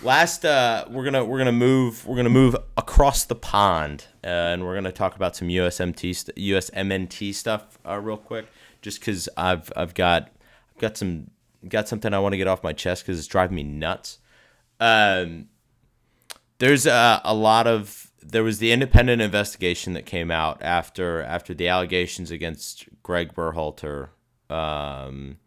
Last, uh, we're gonna we're gonna move we're gonna move across the pond, uh, and we're gonna talk about some USMT st- USMNT stuff uh, real quick, just because I've I've got I've got some got something I want to get off my chest because it's driving me nuts. Um, there's a, a lot of there was the independent investigation that came out after after the allegations against Greg Berhalter um,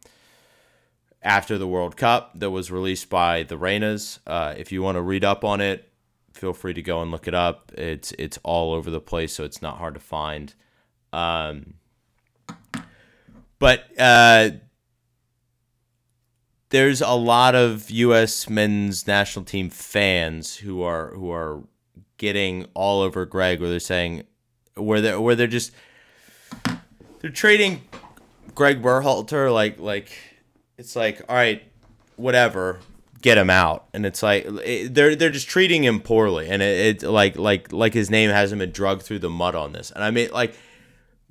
after the World Cup that was released by the Reynas. Uh, if you want to read up on it, feel free to go and look it up. It's it's all over the place, so it's not hard to find. Um, but uh, there's a lot of U.S. men's national team fans who are who are getting all over Greg, where they're saying where they where they're just they're trading Greg Berhalter like like it's like all right, whatever, get him out, and it's like it, they're they're just treating him poorly, and it, it like like like his name hasn't been drugged through the mud on this, and I mean like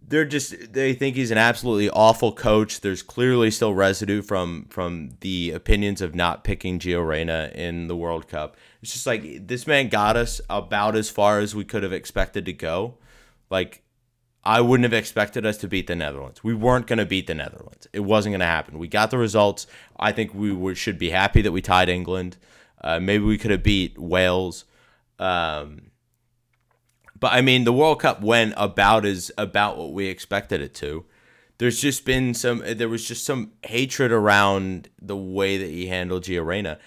they're just they think he's an absolutely awful coach. There's clearly still residue from from the opinions of not picking Gio Reyna in the World Cup. It's just like this man got us about as far as we could have expected to go. Like I wouldn't have expected us to beat the Netherlands. We weren't going to beat the Netherlands. It wasn't going to happen. We got the results. I think we were, should be happy that we tied England. Uh, maybe we could have beat Wales. Um, but I mean, the World Cup went about as about what we expected it to. There's just been some. There was just some hatred around the way that he handled Gio Reyna,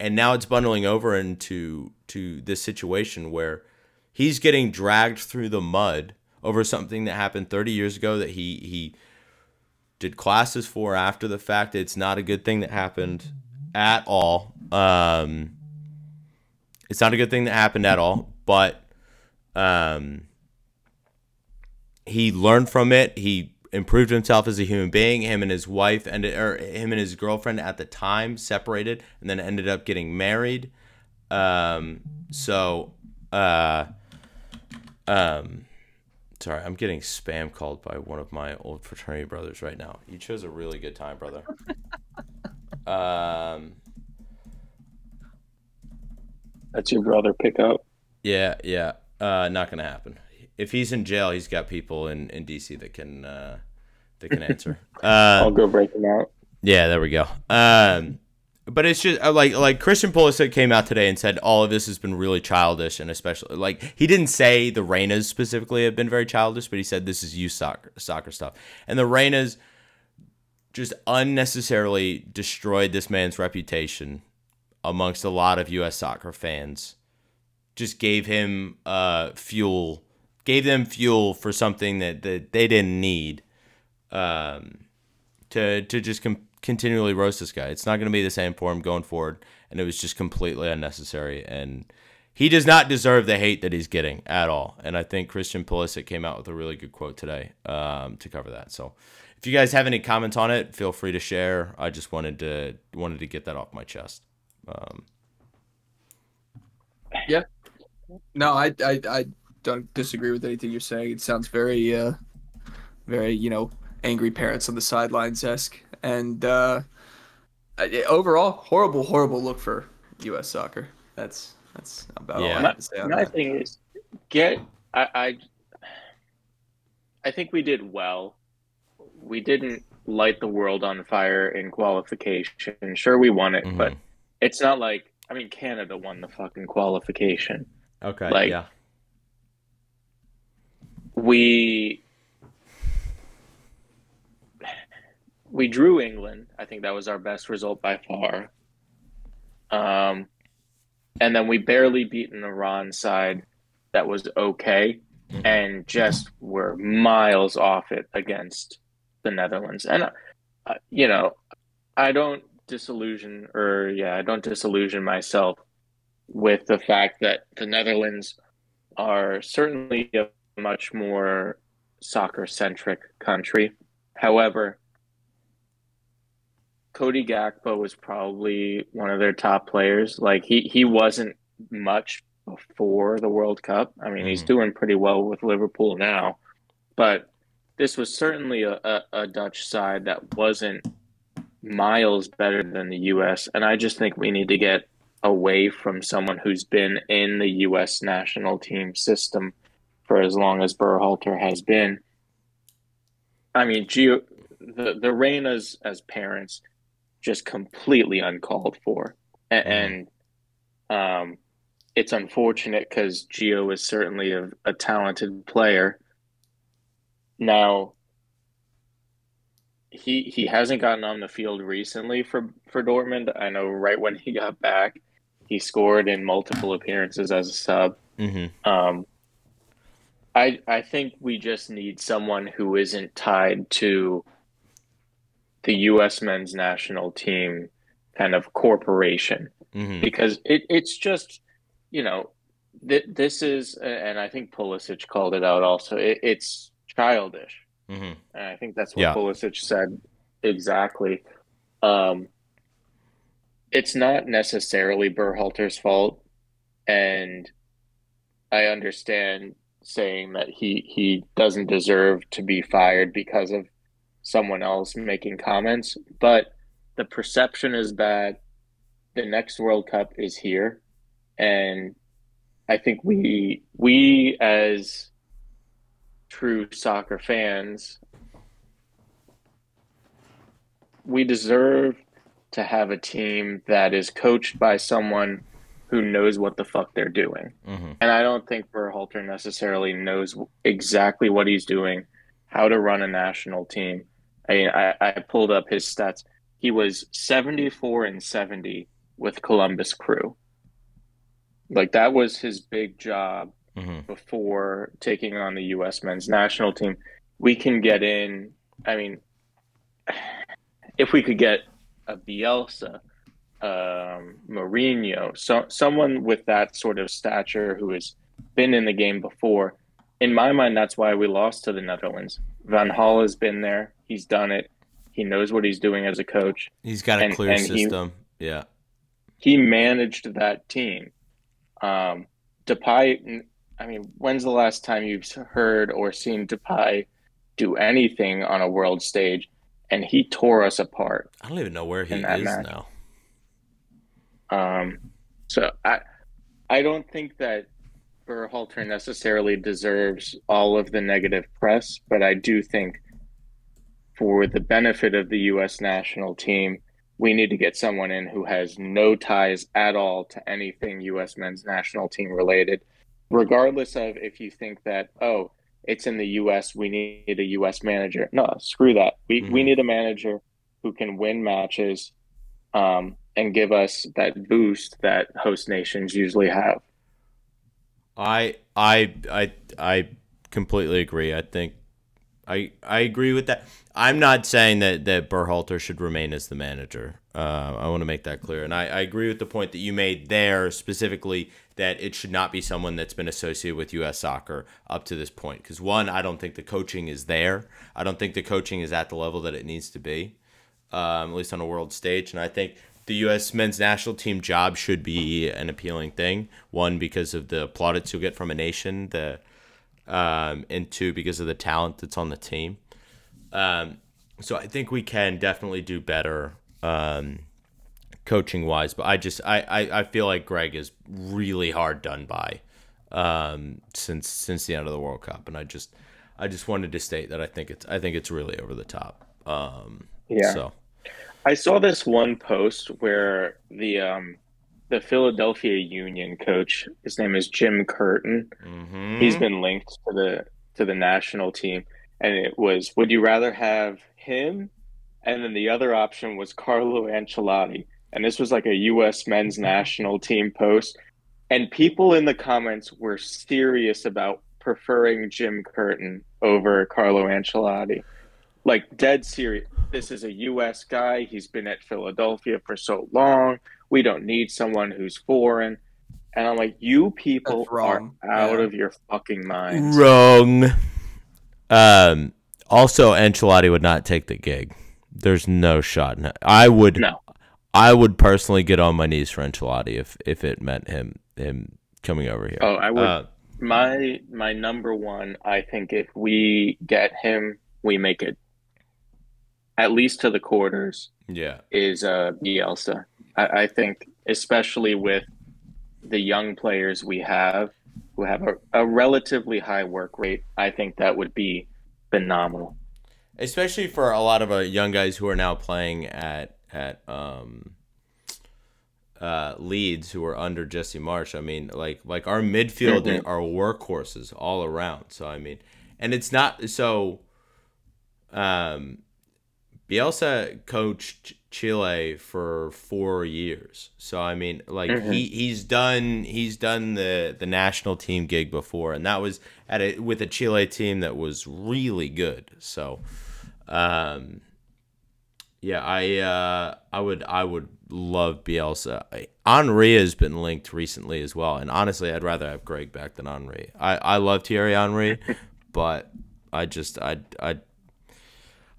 and now it's bundling over into to this situation where he's getting dragged through the mud over something that happened 30 years ago that he he did classes for after the fact. It's not a good thing that happened at all. Um, it's not a good thing that happened at all, but um, he learned from it. He improved himself as a human being. Him and his wife and or him and his girlfriend at the time separated, and then ended up getting married. Um, so, uh, um, sorry, I'm getting spam called by one of my old fraternity brothers right now. You chose a really good time, brother. um, that's your brother pick up. Yeah, yeah. Uh, not gonna happen. If he's in jail, he's got people in, in DC that can uh, that can answer. Uh, I'll go break him out. Yeah, there we go. Um, but it's just uh, like like Christian Pulisic came out today and said all of this has been really childish and especially like he didn't say the Reynas specifically have been very childish, but he said this is youth soccer soccer stuff. And the Reynas just unnecessarily destroyed this man's reputation amongst a lot of US soccer fans. Just gave him uh fuel gave them fuel for something that, that they didn't need. Um to to just com- continually roast this guy. It's not going to be the same for him going forward, and it was just completely unnecessary. And he does not deserve the hate that he's getting at all. And I think Christian Pulisic came out with a really good quote today um, to cover that. So if you guys have any comments on it, feel free to share. I just wanted to wanted to get that off my chest. Um, yeah. No, I, I I don't disagree with anything you're saying. It sounds very uh very, you know, angry parents on the sidelines esque. And uh, overall, horrible, horrible look for U.S. soccer. That's that's about yeah. all I have to say on my, that. Thing is, get I, I I think we did well. We didn't light the world on fire in qualification. Sure, we won it, mm-hmm. but it's not like I mean Canada won the fucking qualification. Okay. Like, yeah. We we drew England. I think that was our best result by far. Um, and then we barely beat an Iran side that was okay, and just were miles off it against the Netherlands. And uh, you know, I don't disillusion, or yeah, I don't disillusion myself with the fact that the Netherlands are certainly a much more soccer centric country. However, Cody Gakpo was probably one of their top players. Like he he wasn't much before the World Cup. I mean, mm. he's doing pretty well with Liverpool now, but this was certainly a, a, a Dutch side that wasn't miles better than the U.S. And I just think we need to get away from someone who's been in the U.S. national team system for as long as Berhalter has been. I mean, Gio, the the Reynas as parents just completely uncalled for. And, mm-hmm. and um, it's unfortunate because Gio is certainly a, a talented player. Now, he he hasn't gotten on the field recently for for Dortmund. I know right when he got back, he scored in multiple appearances as a sub. Mm-hmm. Um, I I think we just need someone who isn't tied to the U.S. men's national team kind of corporation mm-hmm. because it, it's just you know th- this is and I think Pulisic called it out also it, it's childish mm-hmm. and I think that's what yeah. Pulisic said exactly. Um, it's not necessarily Berhalter's fault, and I understand saying that he he doesn't deserve to be fired because of someone else making comments, but the perception is that The next World Cup is here, and I think we we as true soccer fans we deserve to have a team that is coached by someone who knows what the fuck they're doing. Mm-hmm. And I don't think Berhalter necessarily knows exactly what he's doing, how to run a national team. I mean, I, I pulled up his stats. He was 74 and 70 with Columbus Crew. Like that was his big job mm-hmm. before taking on the U.S. men's national team. We can get in. I mean, if we could get a Bielsa, um, Mourinho, so someone with that sort of stature who has been in the game before. In my mind, that's why we lost to the Netherlands. Van Gaal has been there. He's done it. He knows what he's doing as a coach. He's got a and, clear and system. He, yeah. He managed that team. Um, Depay, I mean, when's the last time you've heard or seen Depay do anything on a world stage? And he tore us apart. I don't even know where he is match. now. Um, so I, I don't think that Berhalter necessarily deserves all of the negative press, but I do think for the benefit of the U.S. national team, we need to get someone in who has no ties at all to anything U.S. men's national team related, regardless of if you think that, oh, it's in the U.S., we need a U.S. manager. No, screw that. We, mm-hmm. we need a manager who can win matches um, and give us that boost that host nations usually have. I I I I completely agree. I think I I agree with that. I'm not saying that that Berhalter should remain as the manager. Uh, I want to make that clear, and I, I agree with the point that you made there specifically that it should not be someone that's been associated with U.S. soccer up to this point. Because one, I don't think the coaching is there. I don't think the coaching is at the level that it needs to be, um, at least on a world stage. And I think the U.S. men's national team job should be an appealing thing. One, because of the plaudits you'll get from a nation, the um, and two, because of the talent that's on the team. Um, so I think we can definitely do better um, coaching wise. But I just I, I, I feel like Gregg is really hard done by um, since since the end of the World Cup, and I just I just wanted to state that I think it's I think it's really over the top. Um, yeah. So I saw this one post where the um, the Philadelphia Union coach, his name is Jim Curtin. Mm-hmm. He's been linked to the to the national team and it was would you rather have him and then the other option was Carlo Ancelotti and this was like a US men's mm-hmm. national team post and people in the comments were serious about preferring Jim Curtin over Carlo Ancelotti like dead serious this is a US guy he's been at Philadelphia for so long we don't need someone who's foreign and I'm like you people are out yeah. of your fucking minds wrong um, also, Ancelotti would not take the gig. There's no shot. I would. No. I would personally get on my knees for Ancelotti if if it meant him him coming over here. Oh, I would. Uh, my my number one. I think if we get him, we make it at least to the quarters. Yeah, is uh Bielsa. I, I think especially with the young players we have, who have a, a relatively high work rate, I think that would be phenomenal. Especially for a lot of uh, young guys who are now playing at at um, uh, Leeds who are under Jesse Marsch. I mean, like like our midfield mm-hmm. are workhorses all around. So I mean, and it's not so. Um, Bielsa coached Chile for four years. So I mean, like mm-hmm. he he's done he's done the the national team gig before, and that was at a with a Chile team that was really good. So, um, yeah, I uh, I would I would love Bielsa. I, Henry has been linked recently as well, and honestly, I'd rather have Gregg back than Henry. I I love Thierry Henry, but I just I I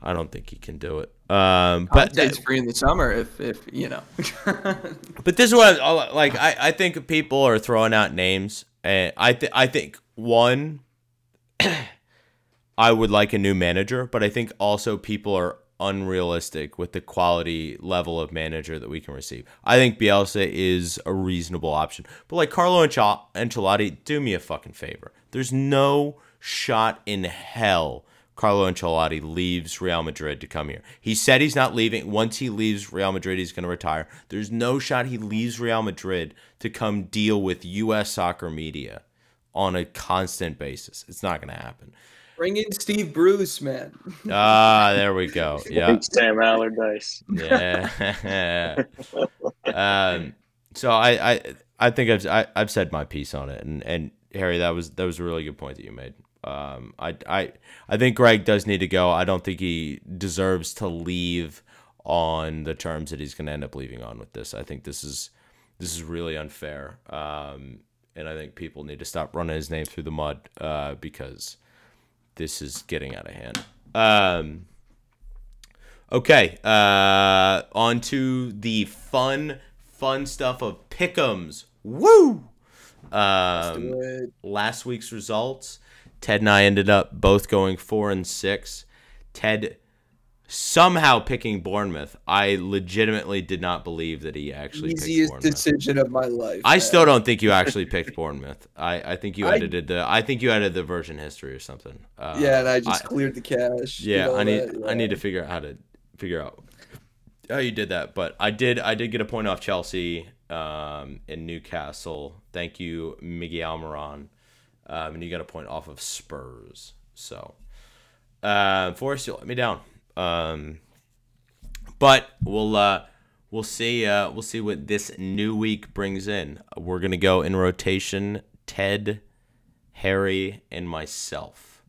I don't think he can do it. Um, but it's free in the summer if if you know. but this is what I, like. I, I think people are throwing out names, and I think I think one. I would like a new manager, but I think also people are unrealistic with the quality level of manager that we can receive. I think Bielsa is a reasonable option, but like Carlo Ancelotti, do me a fucking favor. There's no shot in hell Carlo Ancelotti leaves Real Madrid to come here. He said he's not leaving. Once he leaves Real Madrid, he's going to retire. There's no shot he leaves Real Madrid to come deal with U.S. soccer media on a constant basis. It's not going to happen. Bring in Steve Bruce, man. Ah, there we go. Yeah, Sam Allardyce. Yeah. um, so I, I, I think I've I, have i have said my piece on it, and and Harry, that was that was a really good point that you made. Um, I, I, I think Gregg does need to go. I don't think he deserves to leave on the terms that he's going to end up leaving on with this. I think this is this is really unfair, um, and I think people need to stop running his name through the mud uh, because this is getting out of hand. Um, okay, uh, on to the fun, fun stuff of Pick'ems. Woo! Um, last week's results. Ted and I ended up both going four and six. Ted somehow picking Bournemouth. I legitimately did not believe that he actually easiest decision of my life. I man. still don't think you actually picked Bournemouth. I, I think you edited I, the I think you edited the version history or something. Uh, yeah, and I just I, cleared the cache. Yeah, I need yeah. I need to figure out how to figure out how you did that, but I did I did get a point off Chelsea um, in Newcastle. Thank you, Miggy Almiron. Um, and you got a point off of Spurs. So, uh, Forest, you let me down. Um, but we'll uh, we'll see uh, we'll see what this new week brings in. We're gonna go in rotation. Ted, Harry, and myself.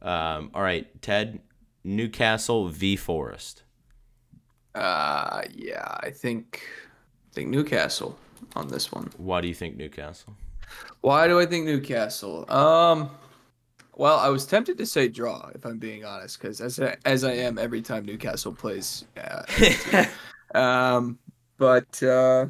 Um, all right, Ted, Newcastle v Forest. Uh, yeah, I think I think Newcastle on this one. Why do you think Newcastle? Why do I think Newcastle? Um, well, I was tempted to say draw if I'm being honest, because as I, as I am every time Newcastle plays. Uh, um, but uh,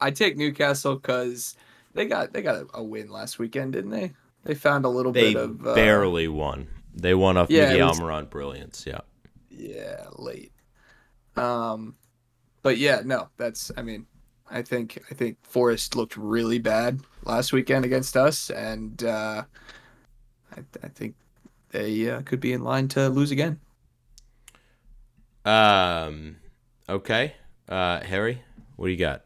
I take Newcastle because they got they got a, a, win last weekend, didn't they? They found a little they bit of uh, barely won. They won off yeah, Miguel Almiron brilliance. Yeah. Yeah, late. Um, but yeah, no, that's I mean I think I think Forest looked really bad last weekend against us, and uh, I, I think they uh, could be in line to lose again. Um. Okay. Uh, Harry, what do you got?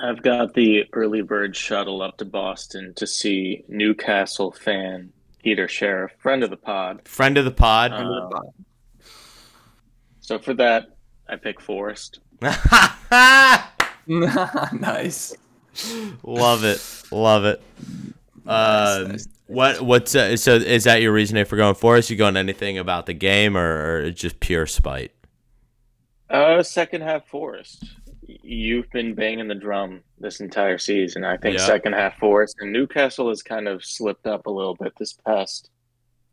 I've got the early bird shuttle up to Boston to see Newcastle fan Peter Sheriff, friend of the pod. Friend of the pod. Uh, so for that, I pick Forest. nice. Love it. Love it. Nice, um, nice. What what's uh, so is that your reasoning for going Forest? You going anything about the game or, or just pure spite? Uh, second half Forest. You've been banging the drum this entire season. I think second half Forest and Newcastle has kind of slipped up a little bit this past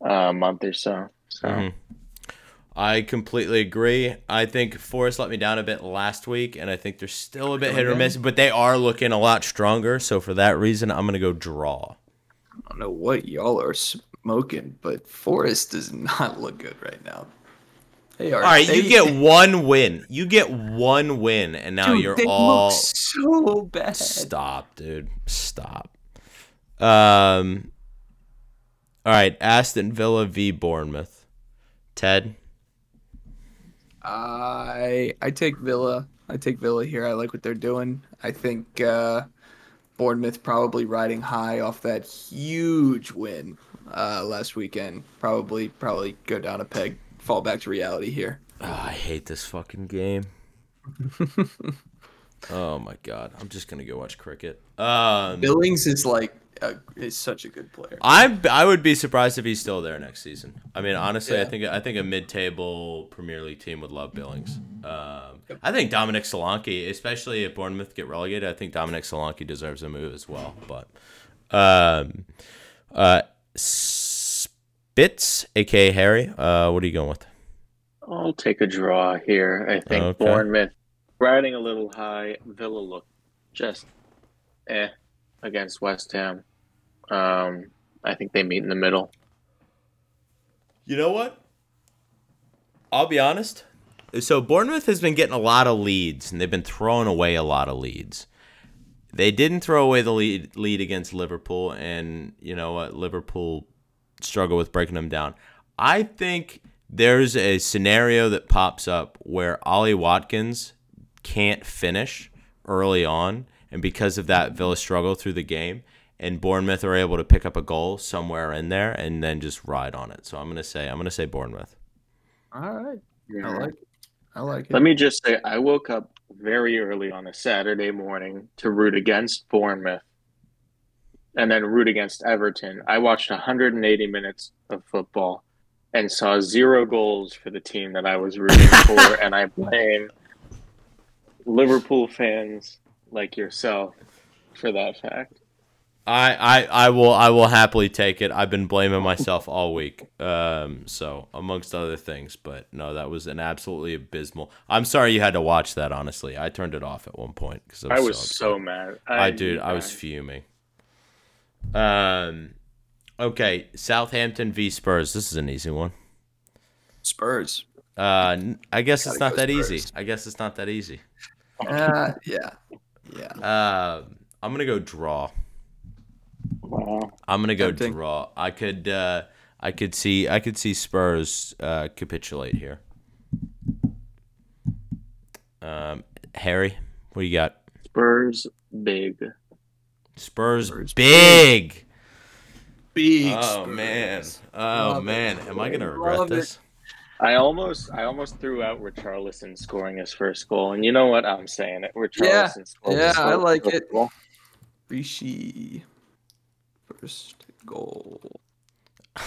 uh, month or so. So. Mm-hmm. I completely agree. I think Forest let me down a bit last week, and I think they're still a bit hit or miss, but they are looking a lot stronger. So for that reason, I'm gonna go draw. I don't know what y'all are smoking, but Forest does not look good right now. They are. All right, they, you get one win. You get one win, and now dude, you're all so bad. Stop, dude. Stop. Um. All right, Aston Villa v Bournemouth. Ted. I I take Villa. I take Villa here. I like what they're doing. I think uh, Bournemouth probably riding high off that huge win uh, last weekend. Probably probably go down a peg, fall back to reality here. Oh, I hate this fucking game. oh my god, I'm just gonna go watch cricket. Um, Billings is like a, is such a good player. I I would be surprised if he's still there next season. I mean, honestly, yeah. I think I think a mid-table Premier League team would love Billings. Um, I think Dominic Solanke, especially if Bournemouth get relegated, I think Dominic Solanke deserves a move as well. But um, uh, Spitz, aka Harry, uh, what are you going with? I'll take a draw here. I think okay. Bournemouth riding a little high. Villa look just eh against West Ham. Um, I think they meet in the middle. You know what? I'll be honest. So Bournemouth has been getting a lot of leads, and they've been throwing away a lot of leads. They didn't throw away the lead, lead against Liverpool, and you know what? Liverpool struggle with breaking them down. I think there's a scenario that pops up where Ollie Watkins can't finish early on, and because of that, Villa struggle through the game, and Bournemouth are able to pick up a goal somewhere in there and then just ride on it. So I'm gonna say I'm gonna say Bournemouth. All right, yeah. I like it. I like it. Let me just say, I woke up very early on a Saturday morning to root against Bournemouth and then root against Everton. I watched 180 minutes of football and saw zero goals for the team that I was rooting for, and I blame Liverpool fans like yourself for that fact. I, I, I will I will happily take it. I've been blaming myself all week, um, so amongst other things. But no, that was an absolutely abysmal. I'm sorry you had to watch that. Honestly, I turned it off at one point because I, I was so, so mad. I, I dude, I was fuming. Um, okay, Southampton v Spurs. This is an easy one. Spurs. Uh, I guess it's not that Spurs. easy. I guess it's not that easy. Uh, yeah. Yeah. Uh, I'm gonna go draw. Wow. I'm gonna go draw. I could uh, I could see I could see Spurs uh, capitulate here. Um, Harry, what do you got? Spurs big. Spurs, Spurs big. Big. Oh Spurs. man. Oh Love it. man. Am I gonna regret Love it. This? I almost I almost threw out Richarlison scoring his first goal, and you know what? I'm saying it. Richarlison scored yeah, his I like first it. goal. Rishi. First goal.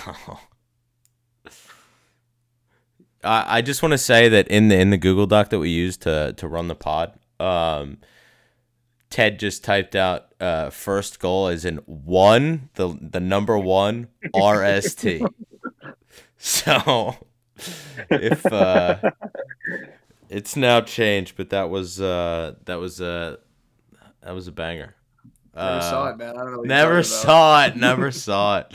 I, I just want to say that in the in the Google Doc that we used to to run the pod, um, Ted just typed out uh, first goal as in one, the the number one RST. so if uh, it's now changed, but that was uh, that was a that was a banger. Never saw Uh, it, man. I don't know. Never saw it. Never saw it.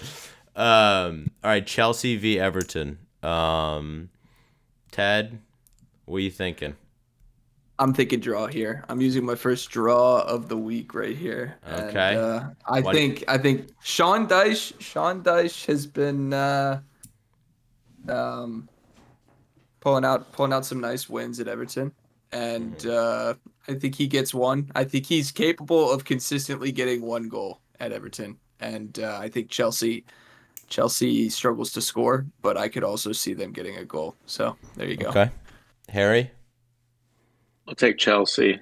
Um, all right, Chelsea v Everton. Um, Ted, what are you thinking? I'm thinking draw here. I'm using my first draw of the week right here. And, Okay. uh, I What- think I think Sean Dyche Sean Dyche has been uh, um, pulling out pulling out some nice wins at Everton, and Mm-hmm. uh, I think he gets one. I think he's capable of consistently getting one goal at Everton, and uh, I think Chelsea. Chelsea struggles to score, but I could also see them getting a goal. So there you go. Okay, Harry. I'll take Chelsea.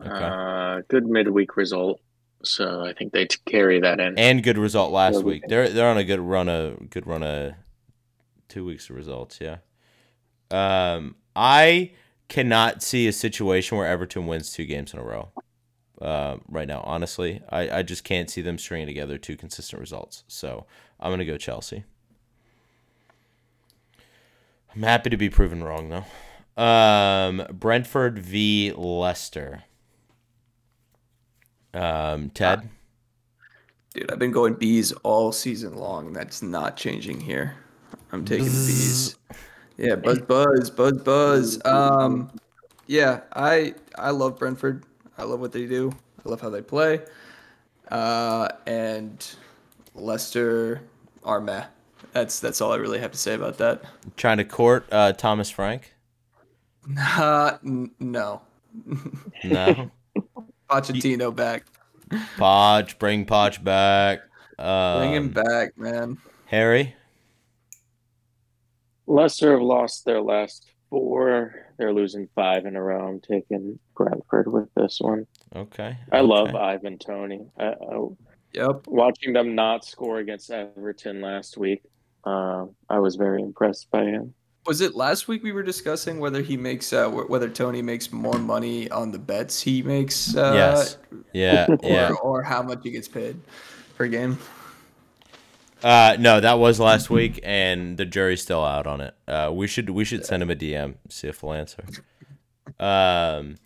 Okay, Uh, good midweek result, so I think they carry that in. and good result last Yeah, week. They're they're on a good run of good run of two weeks of results. Yeah. Um, I cannot see a situation where Everton wins two games in a row. Uh, right now, honestly, I, I just can't see them stringing together two consistent results. So I'm gonna go Chelsea. I'm happy to be proven wrong though. Um, Brentford v Leicester. Um, Ted. Dude, I've been going bees all season long, that's not changing here. I'm taking bees. Yeah, buzz, buzz, buzz, buzz. Um, yeah, I I love Brentford. I love what they do. I love how they play. Uh, and Leicester are meh. That's that's all I really have to say about that. Trying to court uh, Thomas Frank? Uh, n- no. No. Pochettino back. Podge, bring Podge back. Um, Bring him back, man. Harry. Leicester have lost their last four. They're losing five in a row. I'm taking Brentford with this one. Okay. I love. Ivan Toney. I, I, Yep. watching them not score against Everton last week, uh, I was very impressed by him. Was it last week we were discussing whether he makes uh, whether Toney makes more money on the bets he makes? Uh, Yes. Yeah. Or, Yeah. or how much he gets paid per game? Uh, no, that was last week, and the jury's still out on it. Uh, we should we should send him a DM see if he'll answer. Um,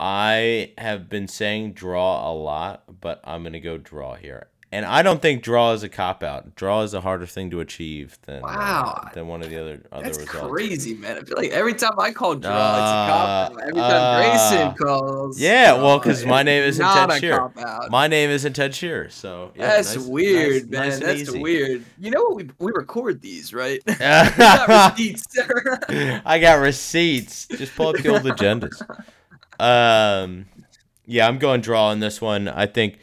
I have been saying draw a lot, but I'm gonna go draw here, and I don't think draw is a cop out. Draw is a harder thing to achieve than uh, Wow. than one of the other other That's results. crazy, man. I feel like every time I call draw, Uh, it's a cop out. Every time uh, Grayson calls, yeah, well, because my name isn't Ted a Shearer. cop out. My name isn't Ted Shearer, so yeah, That's nice- weird, nice- man. nice That's easy. weird. You know what? We, we record these, right? Got receipts. I got receipts. Just pull up the old agendas. Um, yeah, I'm going draw on this one. I think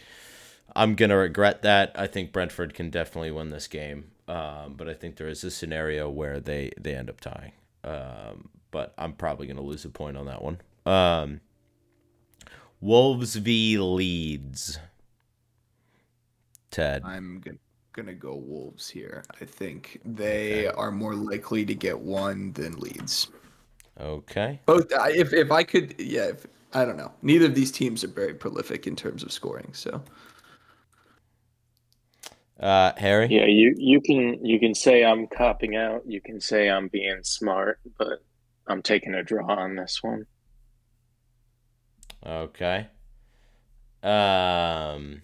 I'm gonna regret that. I think Brentford can definitely win this game. Um, but I think there is a scenario where they they end up tying. Um, but I'm probably gonna lose a point on that one. Um, Wolves v Leeds. Ted. I'm gonna gonna go Wolves here. I think they are more likely to get one than Leeds. Okay. Both, I- if if I could, yeah. If, I don't know. Neither of these teams are very prolific in terms of scoring. So Uh, Harry. Yeah, you you can you can say I'm copping out. You can say I'm being smart, but I'm taking a draw on this one. Okay. Um.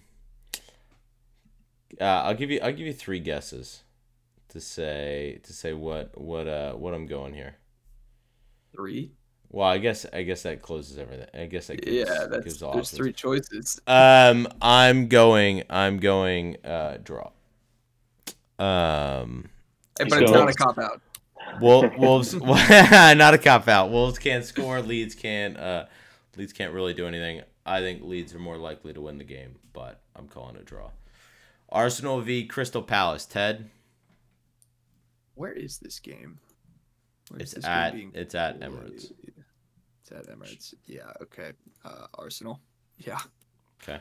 Uh, I'll give you. I'll give you three guesses to say to say what what uh what I'm going here. three. Well, I guess I guess that closes everything. I guess that gives, yeah, that's gives there's options. three choices. Um, I'm going. I'm going. Uh, draw. Um. Hey, but it's not a cop out. Wolves, not a cop out. Wolves can't score. Leeds can't. Uh, Leeds can't really do anything. I think Leeds are more likely to win the game, but I'm calling a draw. Arsenal v Crystal Palace. Ted. Where is this game? Where it's this at game it's at Emirates. It's at Emirates. Yeah. Okay. Uh, Arsenal. Yeah. Okay.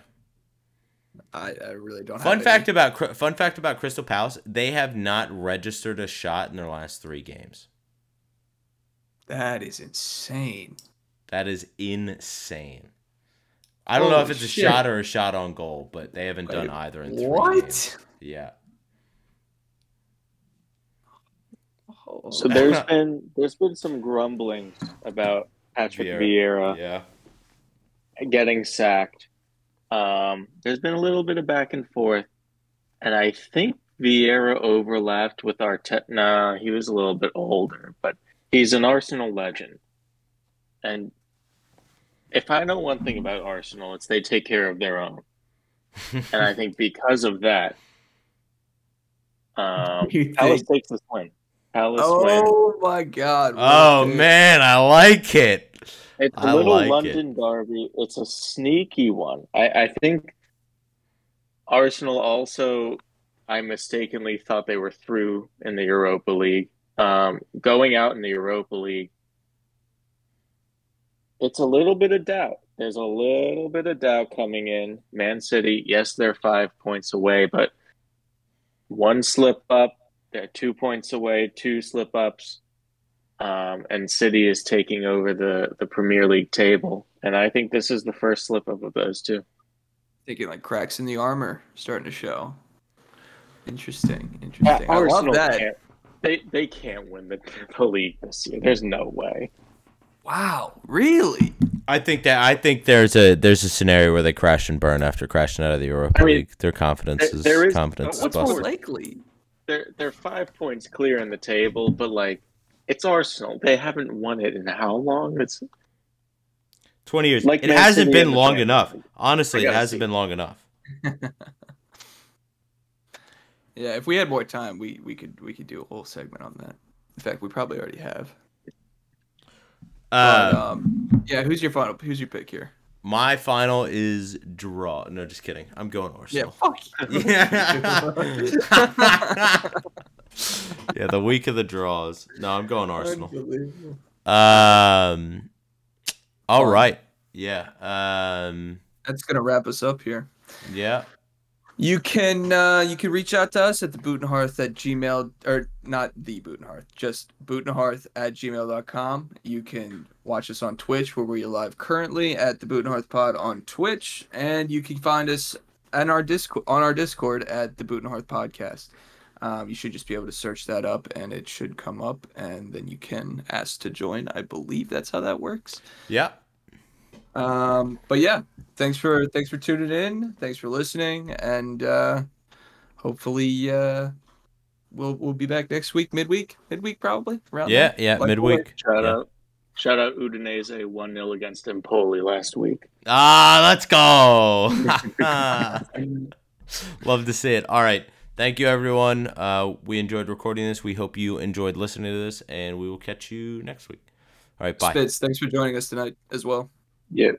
I, I really don't. Fun fact any. about fun fact about Crystal Palace: they have not registered a shot in their last three games. That is insane. That is insane. I don't know if it's a shot or a shot on goal, but they haven't Wait, done either in three what? games. Yeah. So there's been there's been some grumbling about Patrick Vieira, Vieira yeah. getting sacked um, there's been a little bit of back and forth, and I think Vieira overlapped with Arteta. Nah, he was a little bit older, but he's an Arsenal legend. And if I know one thing about Arsenal, it's they take care of their own. and I think because of that, um, Palace takes this win. Palace oh win. my god! Oh man, I like it. It's a little like London it. derby. It's a sneaky one. I, I think Arsenal also, I mistakenly thought they were through in the Europa League. Um, going out in the Europa League, it's a little bit of doubt. There's a little bit of doubt coming in. Man City, yes, they're five points away, but one slip up, they're two points away, two slip ups um, and City is taking over the the Premier League table. And I think this is the first slip up of those two. Thinking like cracks in the armor starting to show. Interesting, interesting. I love that. They they can't win the, the league this year. There's no way. Wow, really? I think that I think there's a there's a scenario where they crash and burn after crashing out of the Europa I mean, League. Their confidence there, is there is confidence. What's more likely? They're they're five points clear in the table, but like it's Arsenal. They haven't won it in how long? It's 20 years. Like it Man hasn't City been long enough. Honestly, it hasn't see. been long enough. yeah, if we had more time, we, we could we could do a whole segment on that. In fact, we probably already have. Uh, but, um, yeah, who's your final? Who's your pick here? My final is draw. No, just kidding. I'm going Arsenal. Yeah, fuck. yeah. yeah, the week of the draws. No, I'm going Arsenal. Um. All right. Yeah. Um. That's gonna wrap us up here. Yeah. You can uh, you can reach out to us at the Boot at Gmail or not the Boot just Boot and Hearth at gmail.com. You can watch us on Twitch where we're live currently at the Boot Pod on Twitch, and you can find us on our Discord on our Discord at the Boot Podcast. Um, you should just be able to search that up and it should come up and then you can ask to join. I believe that's how that works. Yeah. Um, but yeah, thanks for thanks for tuning in. Thanks for listening and uh hopefully uh we'll we'll be back next week, midweek, midweek probably around Yeah, there. yeah, like midweek. Shout yeah. out Shout out Udinese 1 0 against Empoli last week. Ah, let's go. Love to see it. All right. Thank you, everyone. Uh, we enjoyed recording this. We hope you enjoyed listening to this, and we will catch you next week. All right, bye. Spitz, thanks for joining us tonight as well. Yeah.